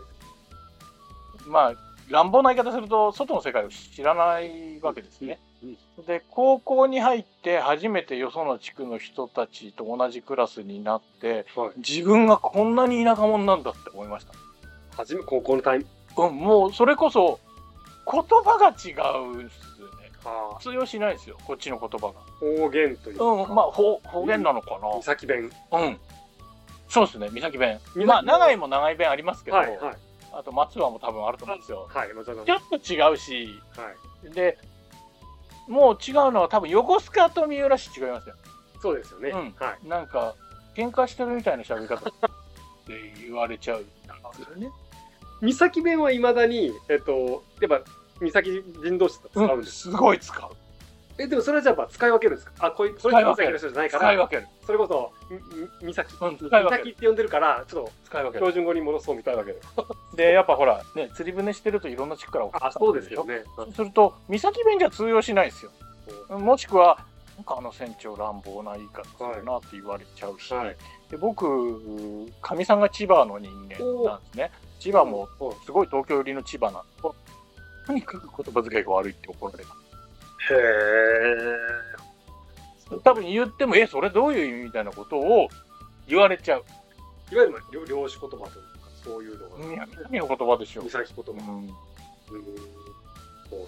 まあ乱暴な言い方すると外の世界を知らないわけですね。うんで高校に入って初めてよその地区の人たちと同じクラスになってはい。自分がこんなに田舎者なんだって思いました。初め高校のタイうん、もうそれこそ言葉が違うんですよね。グ、は通用しないですよこっちの言葉が。方言というか、うん、まあ方方言なのか三崎弁。な。うん。そうですね、三崎弁。崎まあ、長井も長井弁ありますけど、はいはいあと松葉も多分あると思うんですよ。はい、もちろん。ちょっと違うし、はい。で、もう違うのは多分横須賀と三浦市違いますよ。そうですよね。うんはい。なんか、喧嘩してるみたいな喋り方って言われちゃう。三崎弁はいまだに、えっと、やっぱ三崎人同士で使うんうん、です。すごい使う。え、でもそれはじゃあやっぱ使い分けるんですか？あ、こういう、それ使い分ける三崎の人じゃないから、使い分ける。それこそ、みみ三崎。うん三使い分ける崎って呼んでるから、ちょっと使い分ける。標準語に戻そうみたいなわけで。で、やっぱほら、ね、釣り船してるといろんな地区から送ってあ、そうですよね。そうすると、三崎弁じゃ通用しないですよ。もしくは、なんかあの船長乱暴な言い方するなって言われちゃうし、はい。で僕、かみさんが千葉の人間なんですね。千葉もはいすごい東京寄りの千葉なんで、とにかく言葉遣いが悪いって怒られまへす。多分言っても、え、それどういう意味みたいなことを言われちゃう。ー。いわゆるまあ漁漁師言葉というか、そういうのが。いや何の言葉でしょう三。崎言葉。うんうん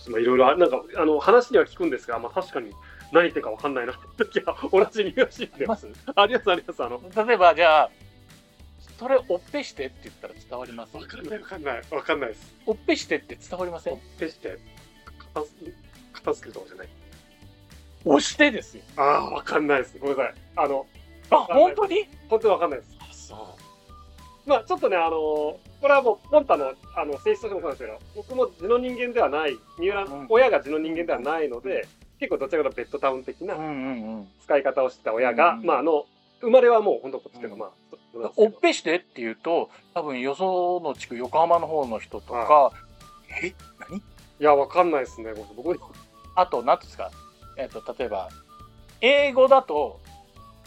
そういろいろあなんかあの話には聞くんですが、まあ、確かに何言ってるかわかんないなって時は同じにらしいんでありますありますありますあの例えば、じゃあ、それおっぺしてって言ったら伝わります？わかんないわかんないわかんないですおっぺしてって伝わりません？決して片付片付けるとかじゃない。押してですよ。ああわかんないです。ごめんなさい。あのあ、本当に？本当にわかんないです。あ、そう。まあちょっとねあのこれはもうポンタのあの性質としてもそうなんですけど僕も地の人間ではない三浦、うん。親が地の人間ではないので結構どちらかというとベッドタウン的なうんうんうん。使い方をしてた親が、うんまああの生まれはもう本当こっちっていうか、うんまあおっぺしてって言うと、多分よその地区、横浜の方の人とか、え、何？いや、わかんないですね。僕、僕あと、なんですか、えっ、と、例えば、英語だと、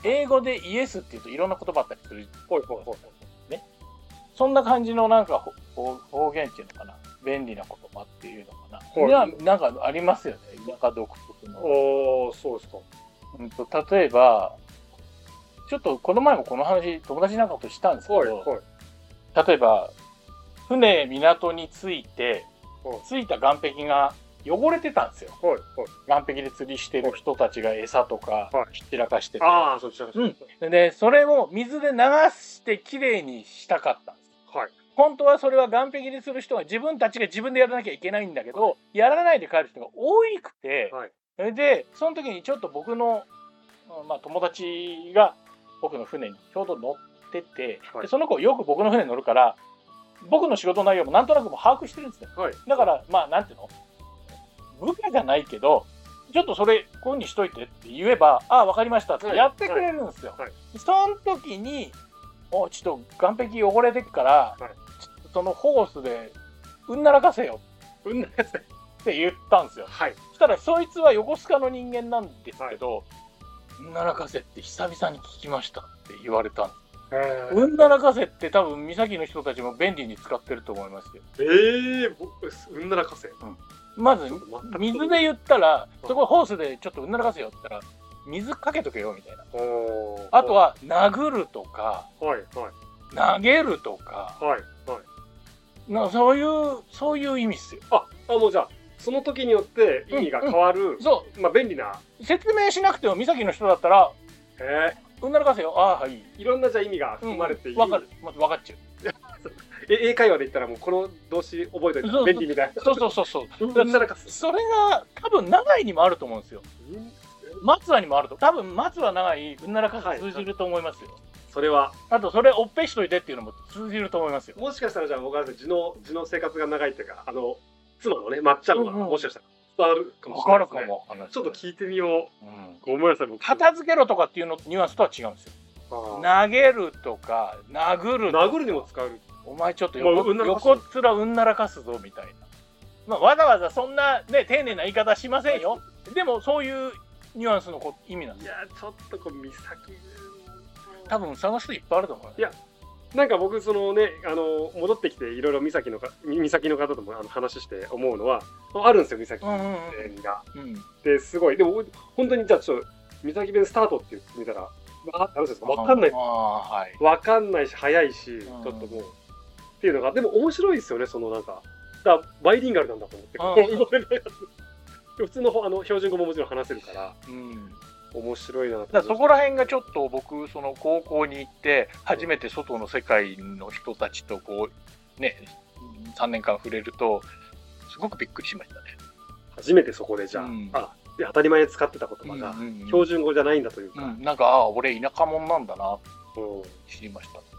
英語でイエスって言うといろんな言葉あったりする。ほいほいほい。そんな感じのなんかほ方方言っていうのかな？便利な言葉っていうのかな？はいにはなんかありますよね。田舎独特の。おー、そうですか。うんと例えば、ちょっとこの前もこの話、友達なんかとしたんですけはい、ど、はい。例えば、船、港に着いてはい、着いた岸壁が汚れてたんですよ。はい、はい。岸壁で釣りしてる人たちが餌とかはいひっちらかしてて。ああ、そっちらうんで、それを水で流してきれいにしたかったんです。はい。本当はそれは岸壁にする人が自分たちが自分でやらなきゃいけないんだけど、やらないで帰る人が多いくて、はいそれで、その時にちょっと僕の、うんまあ、友達が僕の船にちょうど乗ってて、はいでその子よく僕の船に乗るから、僕の仕事内容もなんとなくもう把握してるんですね。はい。だから、まあ、なんていうの？部下じゃないけど、ちょっとそれ、こういうふうにしといてって言えば、ああ、わかりましたってはいやってくれるんですよ。はいはいその時に、おちょっと岸壁汚れてっから、はいそのホースで、うんならかせようんなやつって言ったんですよ。はい。そしたら、そいつは横須賀の人間なんですけど、うんならかせって久々に聞きましたって言われたんです。えー、うんならかせって多分、岬の人たちも便利に使ってると思いますよ。えー、僕、うんならかせ。まず水で言ったら、そこホースでちょっとうならかせよって言ったら、水かけとけよみたいな。あと、は、殴るとか、はい、はい。投げるとか、はい、はい。なそういう、そういう意味っすよ。あ、あ、もうじゃあ、その時によって意味が変わる、そまあ便利な、う、説明しなくても、岬の人だったら、えうならかせよ、ああ、はい。ー、いろんなじゃあ意味がうん含まれている。わかる。まず分かっちゃう。え英会話で言ったらもうこの動詞覚えておいて便利みたいな。そうそうそうそう。うんならかせ。それが、多分、長井にもあると思うんですよ。うん松葉にもあると。多分、松葉長井、うならかせ通じると思いますよ。それは、あと、それ、おっぺしといてっていうのも通じると思いますよ。もしかしたらじゃあ僕は字の字の生活が長いっていうか、あの、妻のね、まっちゃもしかしたら伝わるかもわしれないですね。ちょっと聞いてみようんう。ごめんなさい、僕。片付けろとかっていうのニュアンスとは違うんですよ。投げるとか、殴る殴るにも使う。お前ちょっとまあ横,、横っ面うんならかすぞみたいな。まあ、わざわざそんなね、丁寧な言い方しませんよ。でもそういうニュアンスのこ意味なんですよ。いや、ちょっとこう、美咲。多分探す人いっぱいあると思うよ。いやなんか僕、そのね、あの、戻ってきて、いろいろ美咲のか、美咲の方ともあの話して思うのは、あるんですよ、美弁が。うん。うん。で、すごい。でも、本当に、じゃあ、ちょっと、美咲弁スタートって言ってみたら、わか？わかんない。わかんないし、早いし、ちんょっともう、っていうのが、でも面白いですよね、そのなんか、だバイリンガルなんだと思って、普通のあの標準語ももちろん話せるから、うん。面白いなとだそこら辺がちょっと僕その高校に行って初めて外の世界の人たちとこうね3年間触れるとすごくびっくりしましたね。初めてそこでじゃあ、うん。あで当たり前に使ってた言葉が、標準語じゃないんだというか、うん。なんかああ俺田舎者なんだなうん。知りました。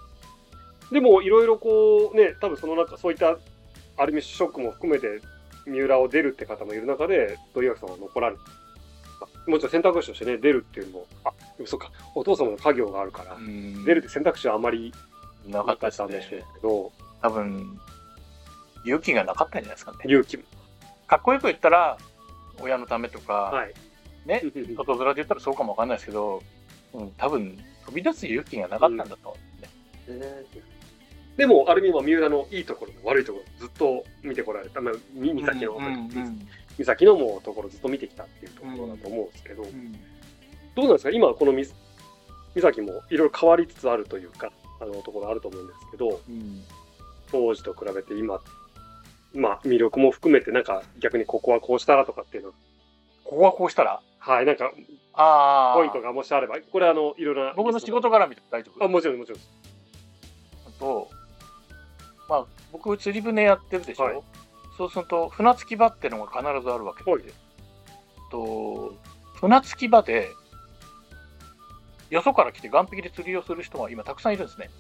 でもいろいろこうね、多分その中、そういったある意味ショックも含めて、三浦を出るって方もいる中で、土井垣さんは残られる。もちろん選択肢としてね、出るっていうのも、あ、でもそっか、お父様の家業があるから、出るって選択肢はあまりなかったんでしょうね。けど、多分勇気がなかったんじゃないですかね。勇気も。かっこよく言ったら親のためとか、はい。ね外面で言ったらそうかもわかんないですけど、うん、多分飛び出す勇気がなかったんだと思うんですね。でも、ある意味、まあ三浦のいいところ、悪いところ、ずっと見てこられた、まあ、み美咲の、うんうん。美咲のもうところずっと見てきたっていうところだと思うんですけど、うん。どうなんですか？今、このみ美咲もいろいろ変わりつつあるというか、あのところあると思うんですけど、うん。当時と比べて今、まあ、魅力も含めて、なんか逆にここはこうしたらとかっていうの、ここはこうしたら？はい、なんかああポイントがもしあれば、これあの、いろいろな。僕の仕事から見て大丈夫？あ、もちろん、もちろんと、まあ、僕釣り船やってるでしょ、はい。そうすると船着き場ってのが必ずあるわけで、はい。と船着き場でよそから来て岸壁で釣りをする人が今たくさんいるんですね。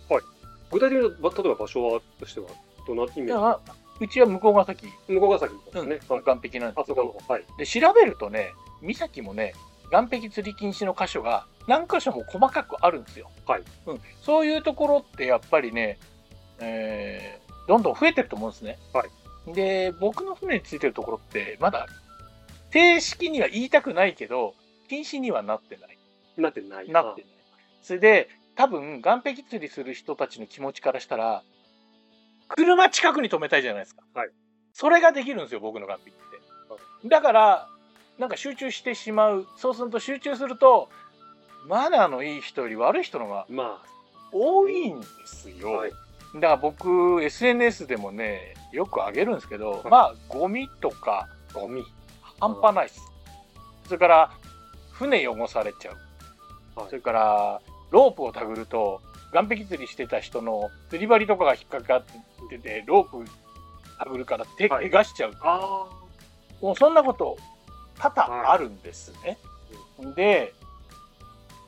具体的に、ば例えば場所はとしては、どんなイメーだからうちは向こうが先、ジ向こうが先ですうんね。岸壁なんですけど。こ、はい。で調べるとね岬もね岸壁釣り禁止の箇所が何箇所も細かくあるんですよ。はい。うん、そういうところってやっぱりね、えーどんどん増えてると思うんですね。はいで僕の船についてるところってまだ正式には言いたくないけど禁止にはなってない。なってない。なってない。それで多分岸壁釣りする人たちの気持ちからしたら車近くに止めたいじゃないですか。はいそれができるんですよ僕の岸壁って。だからなんか集中してしまうそうすると集中するとマナーのいい人より悪い人のがま多いんですあ、よ。はい。だから僕 SNS でもねよくあげるんですけど、いまあゴミとかゴミ。半端ないっす、それから船汚されちゃう、はい。それからロープをたぐると岸壁釣りしてた人の釣り針とかが引っかかっててロープたぐるから手,、はい怪我しちゃう。あもうそんなこと多々あるんですね。で、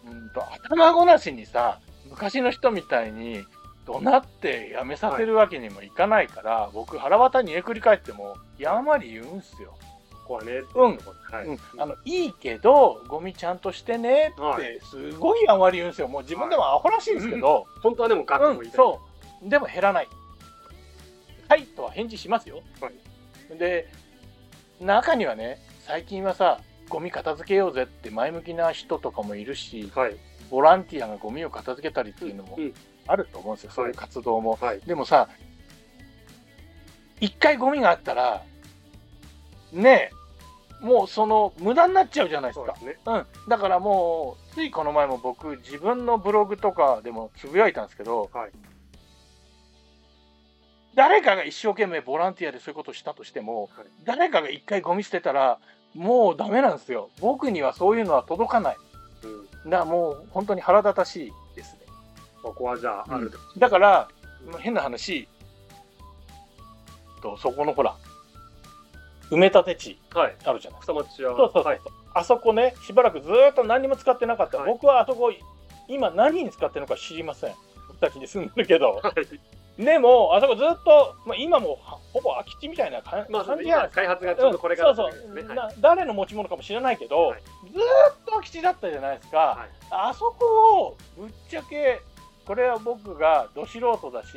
うんと頭ごなしにさ昔の人みたいに怒鳴ってやめさせるわけにもいかないから、僕腹渡にえくり返ってもやんわり言うんすよ。あ、ここはね、うんはい。うん、あのいいけどゴミちゃんとしてねっはてすごいやんわり言うんすよ。もう自分でもアホらしいんですけど、本当はでもガッともいたい。そう。でも減らない。はいとは返事しますよ。はいで、中にはね、最近はさ、ゴミ片付けようぜって前向きな人とかもいるし、はい。ボランティアがゴミを片付けたりっていうのもうんあると思うんですよ、そういう活動も。はい。でもさ、一回ゴミがあったら、ねえ、もうその無駄になっちゃうじゃないですかそうで。すね。うん、だからもうついこの前も僕自分のブログとかでもつぶやいたんですけど、はい誰かが一生懸命ボランティアでそういうことをしたとしても、はい誰かが一回ゴミ捨てたらもうダメなんですよ僕にはそういうのは届かないうん。だからもう本当に腹立たしいですねここはじゃあ、あると。だからまあ変な話とそこのほら埋め立て地はい。あるじゃない。は、そうそうそう、はい。あそこねしばらくずーっと何にも使ってなかった、はい。僕はあそこ今何に使ってるのか知りません。先に住んでるけど。はい。でも、あそこずっと、まあ、今もはほぼ空き地みたいな感じじゃないですか。開発がちょっとこれからうんそう。そう、はい。な誰の持ち物かもしれないけど、はい。ずーっと空き地だったじゃないですか、はい。あそこをぶっちゃけこれは僕がど素人だし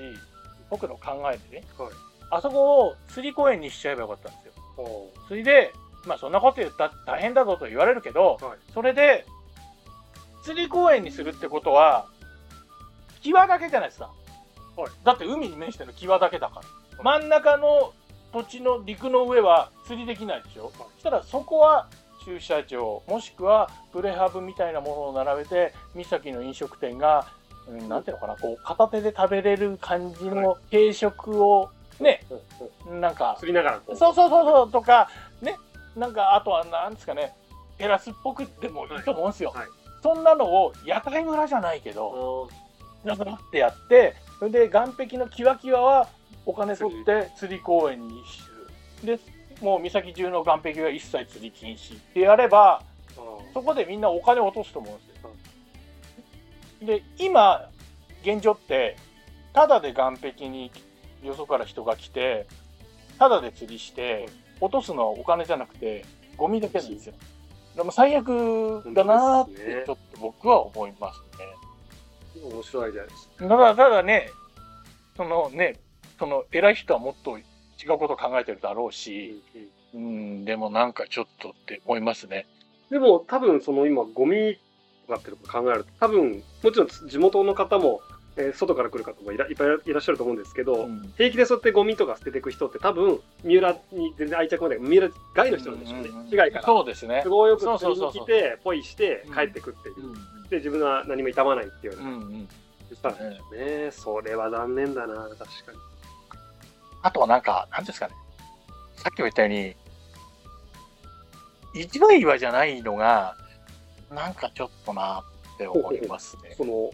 僕の考えでね、はい。あそこを釣り公園にしちゃえばよかったんですよ。おそれでまあそんなこと言ったら大変だぞと言われるけど、はい。それで釣り公園にするってことは際だけじゃないですか、はい。だって海に面してる際だけだから、真ん中の土地の陸の上は釣りできないでしょ、そしたらそこは駐車場もしくはプレハブみたいなものを並べて三の飲食店が、うん、なんていうのかなこう片手で食べれる感じの軽食をねなんか釣りながらこう。そうそうそうそうとかねなんかあとはなんですかねテラスっぽくでもいいと思うんですよ、はい。はいそんなのを屋台村じゃないけどおなんかってやってそれで岸壁のキワキワはお金取って釣り。公園にするでもう岬中の岸壁は一切釣り禁止ってやればー。そこでみんなお金を落とすと思うんですよ。で今現状ってただで岸壁によそから人が来てただで釣りして落とすのはお金じゃなくてゴミだけなんですよ。でも最悪だなーってちょっと僕は思いますね。面白いアイデアです。だからただねそのねその偉い人はもっと違うことを考えてるだろうし、うん、でもなんかちょっとって思いますね。でも多分その今ゴミとかっていうのを考えると。多分もちろん地元の方も、えー外から来る方もいらいっぱいいらっしゃると思うんですけど、うん。平気でそうやってゴミとか捨てていく人って多分三浦に全然愛着もない三浦外の人なんでしょうね、うんうんうん。市外から。そうですね。都。合よくそりそうそうそうに来てポイしてうん。帰ってくっていう、うんで自分は何も傷まないっていうよううな。んうん、言ってたん。ですよねそれは残念だな確かに。あとはなんか、なんですかね。さっきも言ったように、一枚岩じゃないのが、なんかちょっとなって思いますね。その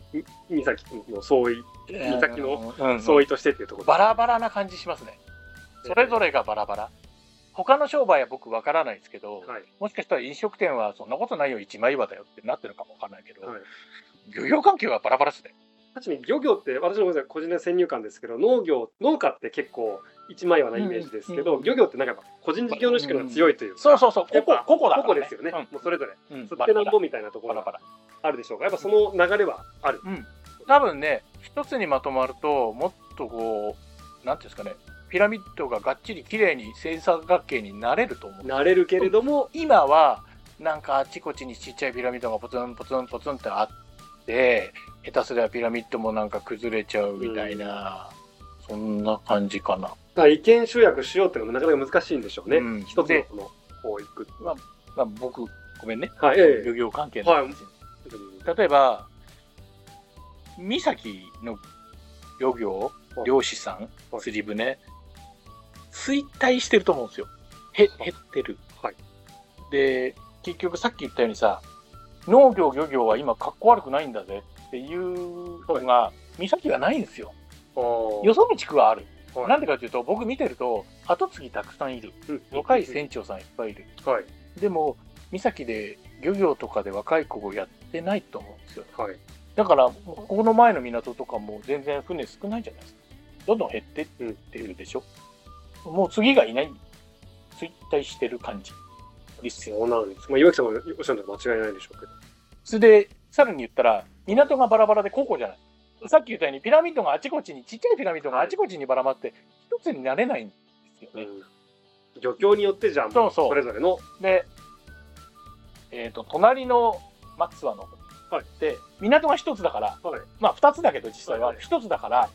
み岬の相違岬のうんうん相違としてっていうところバラバラな感じしますね。それぞれがバラバラ。他の商売は僕わからないですけど、はいもしかしたら飲食店はそんなことないよ、一枚岩だよってなってるかもわかんないけど、はい漁業関係はバラバラですね。確かに漁業って私のごめんなさい個人的な先入観ですけど農業農家って結構一枚岩なイメージですけど、うん漁業ってなんか個人事業主が強いというか、そうそうそう、ここ、ここだから、個々ですよね、うん。もうそれぞれ。うん。釣ってなんぼみたいなところが。あるでしょうか？やっぱその流れはある、うん、多分ね一つにまとまるともっとこうなんていうんですかねピラミッドががっちり綺麗に正三角形になれると思うなれるけれども、今はなんかあちこちにちっちゃいピラミッドがポツンポツンポツンってあって下手すればピラミッドもなんか崩れちゃうみたいな、そんな感じかな。まあ意見集約しようっていうのもなかなか難しいんでしょうね、うん。一つのでこのこういく。まあ、僕ごめんね。はいええ。漁業関係の話、例えば岬の漁業はい。漁師さんはい。釣り船衰退してると思うんですよ。へ減ってる、はい。で結局さっき言ったようにさ農業漁業は今かっこ悪くないんだぜっていうのが、岬がないんですよ。よよそ道区はある、はい。なんでかっていうと僕見てると後継ぎたくさんいる。若い船長さんいっぱいいる。はい。でも岬で漁業とかで若い子をやってないと思うんですよ。はい。だからここの前の港とかも全然船少ないじゃないですか。どんどん減ってってるでしょ、もう次がいない。衰退してる感じですよそうなんです。まあ岩木さんがおっしゃるのは間違いないでしょうけど。それでさらに言ったら港がバラバラで個々じゃない。さっき言ったようにピラミッドがあちこちにちっちゃいピラミッドがあちこちにばらまって一つになれないんですよね、漁協によってじゃあそうそう。それぞれの。で、えー、と隣の松和の方はい。で港が一つだからはい。まあ2つだけど実際ははい。一つだから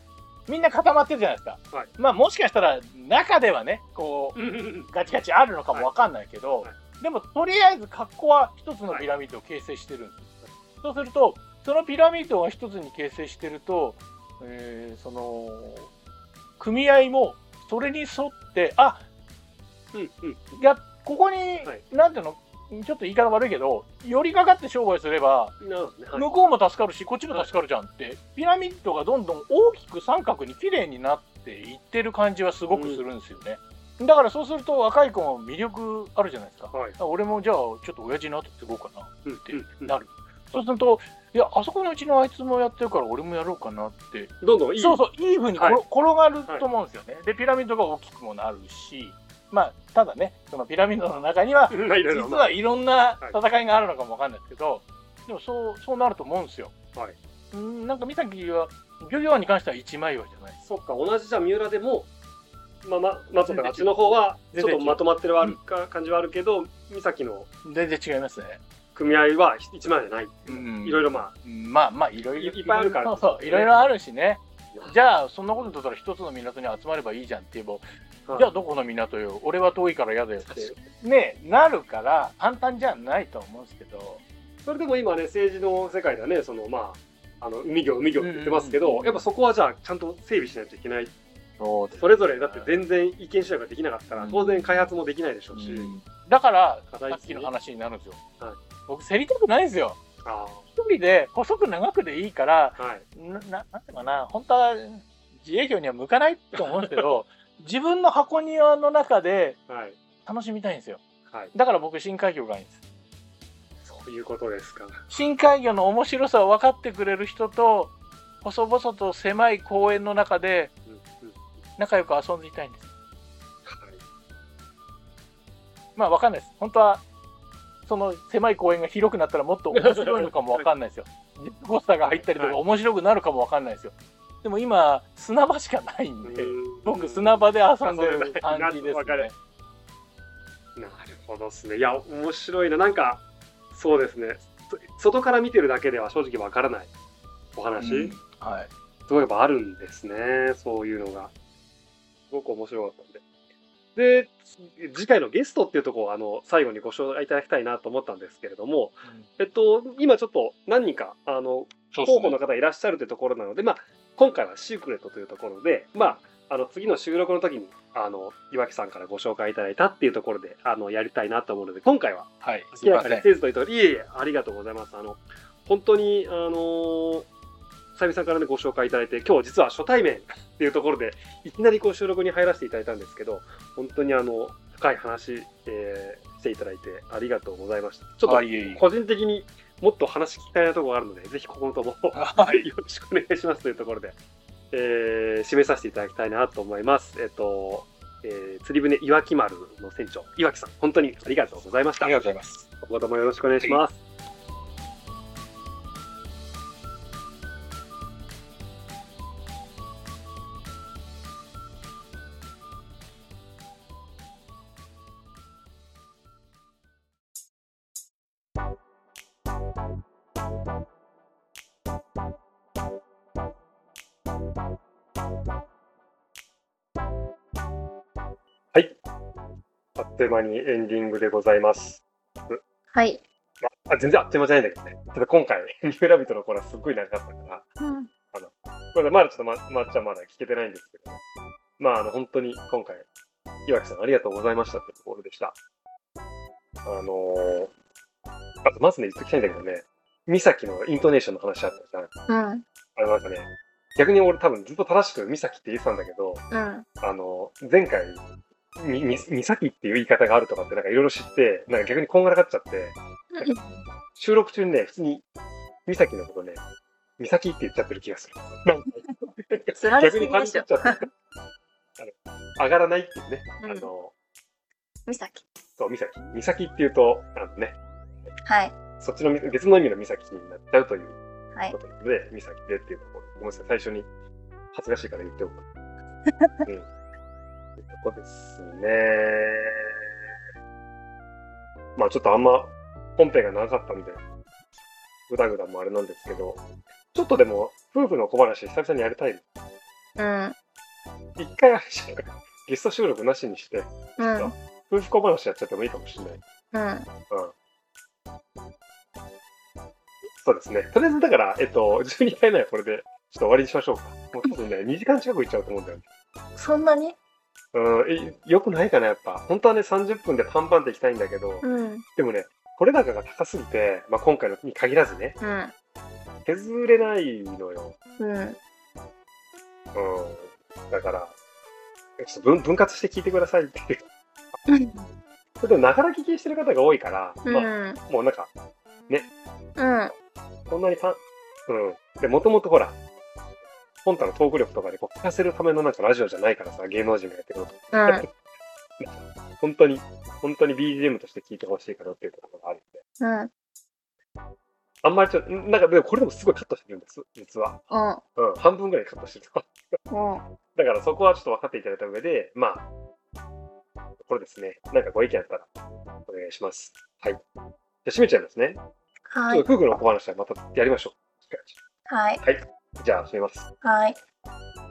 みんな固まってるじゃないですか、はい。まあもしかしたら中ではねこうガチガチあるのかもわかんないけど、はいでもとりあえず格好は一つのピラミッドを形成してるんです、そうするとそのピラミッドが一つに形成してると、えーその組合もそれに沿ってあうんうん。いやここに、い。なんていうの？ちょっと言い方悪いけど寄りかかって商売すれば向こうも助かるしこっちも助かるじゃんって、ピラミッドがどんどん大きく三角に綺麗になっていってる感じはすごくするんですよね、だからそうすると若い子も魅力あるじゃないですか、はい俺もじゃあちょっと親父の後継ごうかなうんってなる、そうすると、いや、あそこのうちのあいつもやってるから俺もやろうかなって。どんどんいい。そうそう、いい風に転,、はい転がると思うんですよね。で、ピラミッドが大きくもなるし、まあ、ただね、そのピラミッドの中には、実はいろんな戦いがあるのかもわかんないですけど、でもそう、そうなると思うんですよ。はい。うんなんか三崎は、漁業に関しては一枚岩じゃない。そっか、同じじゃ三浦でも、まあ、ま、松岡あっちの方は、ちょっとまとまってるはあるか、感じはあるけど、三崎の全然違いますね。組合は一枚じゃない。うん。いろいろまあ、まあまあいろいろ。いいっぱいあるから。そうそう。いろいろあるしね。じゃあそんなことだったら一つの港に集まればいいじゃんって言えば、はい。じゃあどこの港よ？俺は遠いから嫌だよって。ねなるから簡単じゃないと思うんですけど。それでも今ね、政治の世界ではね、そのまあ、あの海業、海業って言ってますけど、うんうんうん。やっぱそこはじゃあ、ちゃんと整備しないといけない。そうそれぞれ、だって全然意見集約ができなかったら、うん当然開発もできないでしょうし。だからさっきの話になるんですよ、はい僕競りたくないんですよあ一人で細く長くでいいからあ、はい。なななんていうかな本当は自営業には向かないと思うんですけど 自分の箱庭の中ではい。楽しみたいんですよはい。だから僕深海魚がいいんですそういうことですか。深海魚の面白さを分かってくれる人と細々と狭い公園の中でうんうん仲良く遊んでいたいんです。はい。まあ分かんないです。本当はその狭い公園が広くなったらもっと面白いのかも分かんないですよ。ジェットコースターが入ったりとかはい面白くなるかも分かんないですよ。でも今砂場しかないんでうん。僕砂場で遊んでる感じですね。なるほどですね。いや、面白いな。なんか、そうですね。そ外から見てるだけでは正直わからないお話、うん。はい。すごいやっぱあるんですね。そういうのが。すごく面白かったんで。で、次回のゲストっていうところを、あの、最後にご紹介いただきたいなと思ったんですけれども、えっと、今ちょっと何人か、あの、候補の方いらっしゃるというところなので、まあ、今回はシークレットというところで、まあ、あの次の収録の時にあの岩木さんからご紹介いただいたっていうところであのやりたいなと思うので今回ははいすかにせずというといえいえありがとうございます。あの本当にあのーさゆみさんからねご紹介いただいて今日実は初対面っていうところでいきなりこう収録に入らせていただいたんですけど本当にあの深い話、えーしていただいてありがとうございましたちょっと個人的にもっと話聞きたいなところがあるのでぜひここのともはい よろしくお願いしますというところで、えー締めさせていただきたいなと思います。えっと、えー釣り船いわき丸の船長、岩木さん、本当にありがとうございました。ありがとうございます今後ともよろしくお願いします。はい。いう間にエンディングでございます。はい。あ全然あっという間じゃないんだけどね。ただ今回、ニューラビットのコーナーすっごい長かったから、うん。これまだちょっとままっちゃんまだ聞けてないんですけど、まあ、あの、本当に今回、岩木さんありがとうございましたってところでした。あのー、あとまずね、言っときたいんだけどね、美咲のイントネーションの話あったじゃん。うん。あのなんかね、逆に俺多分ずっと正しく美咲って言ってたんだけど、うん。あの、前回、み、み、美咲っていう言い方があるとかってなんかいろいろ知って、なんか逆にこんがらがっちゃって、収録中にね、普通に美咲のことね、美咲って言っちゃってる気がする。なんか逆にパンチっ。ちゃって。あの上がらないっていうね、うんあの、みさき。そう、美咲。美咲っていうと、あのね、はい。そっちのみ別の意味の美咲になっちゃうというはいこ。となので、美咲でっていうところ。ごめんなさい、最初に恥ずかしいから言っておく。うん。というとこですね。まあちょっとあんま本編が長かったんで、ぐだぐだもあれなんですけど、ちょっとでも夫婦の小話久々にやりたい。うん。一回あれじゃんゲスト収録なしにして、うん。夫婦小話やっちゃってもいいかもしれない。うん。そうですね。とりあえずだから、えっと、12回目はこれでちょっと終わりにしましょうか。もう多分ね、2時間近くいっちゃうと思うんだよね。そんなに？うん、えよくないかな、やっぱ。本当はね、30分でパンパンっていきたいんだけど、うん。でもね、取れ高が高すぎて、まあ、今回のに限らずね、うん。削れないのよ。うん。うん。だから、ちょっと分分割して聞いてくださいっていう。それでも、ながら聞きしてる方が多いから、まあ、うん。もうなんか、うん。そんなにファン、うん。で、もともとほら、本体のトーク力とかでこう聞かせるためのなんかラジオじゃないからさ、芸能人がやってるのと。うん。本当に、本当に BGM として聞いてほしいかなっていうところがあるんで。うん。あんまりちょっと、なんかでもこれでもすごいカットしてるんです、実は。うん。うん、半分ぐらいカットしてる。うん。だからそこはちょっと分かっていただいた上で、まあ、これですね、なんかご意見あったらお願いします。はい。じゃあ閉めちゃいますね。はいちょっと。フグの小話はまたやりましょう。はい。じゃあ閉めます。はい。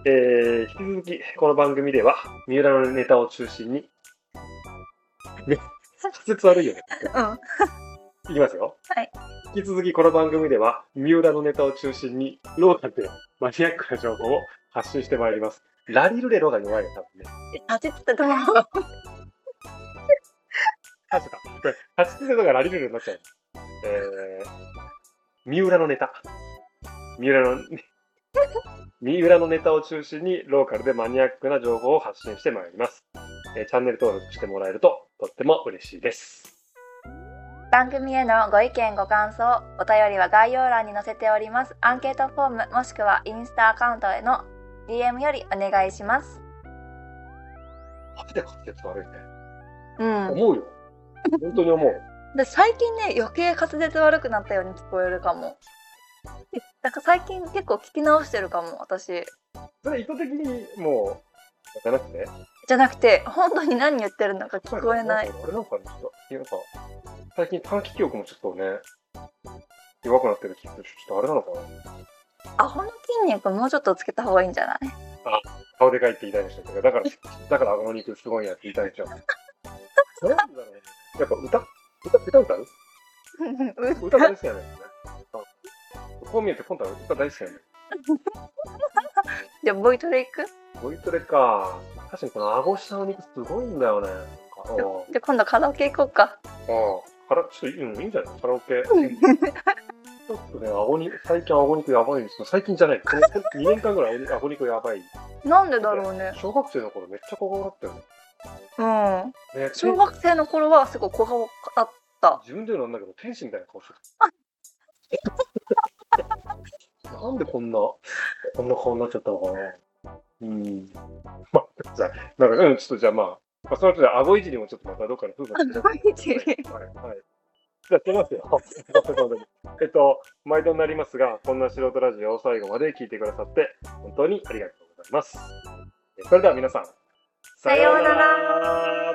えー、引き続き、この番組では、三浦のネタを中心に、ね、滑舌悪いよね。うん。いきますよ。はい。引き続きこの番組では、三浦のネタを中心に、ローカルでマニアックな情報を発信してまいります。ラリルレロが弱いよ、多分ね。立ちつてどう立てた。これ、立ちつてとかラリルレロになっちゃう。えー、三浦のネタ。三浦の、三浦のネタを中心に、ローカルでマニアックな情報を発信してまいります。えーチャンネル登録してもらえると、とっても嬉しいです。番組へのご意見ご感想お便りは概要欄に載せておりますアンケートフォームもしくはインスタアカウントへの DM よりお願いしますマジで滑舌悪いね。うん思うよ。本当に思う。で最近ね余計滑舌悪くなったように聞こえるかもだから最近結構聞き直してるかも私。それ意図的にもう、じゃなくて？じゃなくて本当に何言ってるのか聞こえない。んかあれなんかね、ちょっと、なんか、最近短期記憶もちょっとね、弱くなってる気がするし、ちょっとあれなのかな？アホの筋肉もうちょっとつけた方がいいんじゃない？顔でかいって言いたいんでしたけど、だから、だから顎の肉すごいやって言いたいんでしょ。なんだろうね。やっぱ歌？歌、歌歌う？歌大好きなんだよね。うんこう見えて、今度は歌大好きなんだよ。じゃあボイトレ行く？ボイトレか。確かにこの顎下の肉すごいんだよね。じゃあ今度カラオケ行こうかああ、から、ちょっと、うん、いいんじゃない？カラオケ。ちょっとね、顎に、最近顎肉やばいんですよ。最近じゃない。この2年間ぐらい顎肉やばい。なんでだろうね小学生の頃めっちゃ小顔だったよね。うんね小学生の頃はすごい小顔だった自分で言うのなんだけど、天使みたいな顔してた。なんでこんな、こんな顔になっちゃったのかな。うん。まあ、じゃあ、なんか、うん、ちょっとじゃあまあ、まあ、その後で顎いじりもちょっとまたどっかの風が 顎いじりはい。はい。じゃあ、出ますよ。えっと、毎度になりますが、こんな素人ラジオを最後まで聞いてくださって、本当にありがとうございます。えそれでは皆さん、さようなら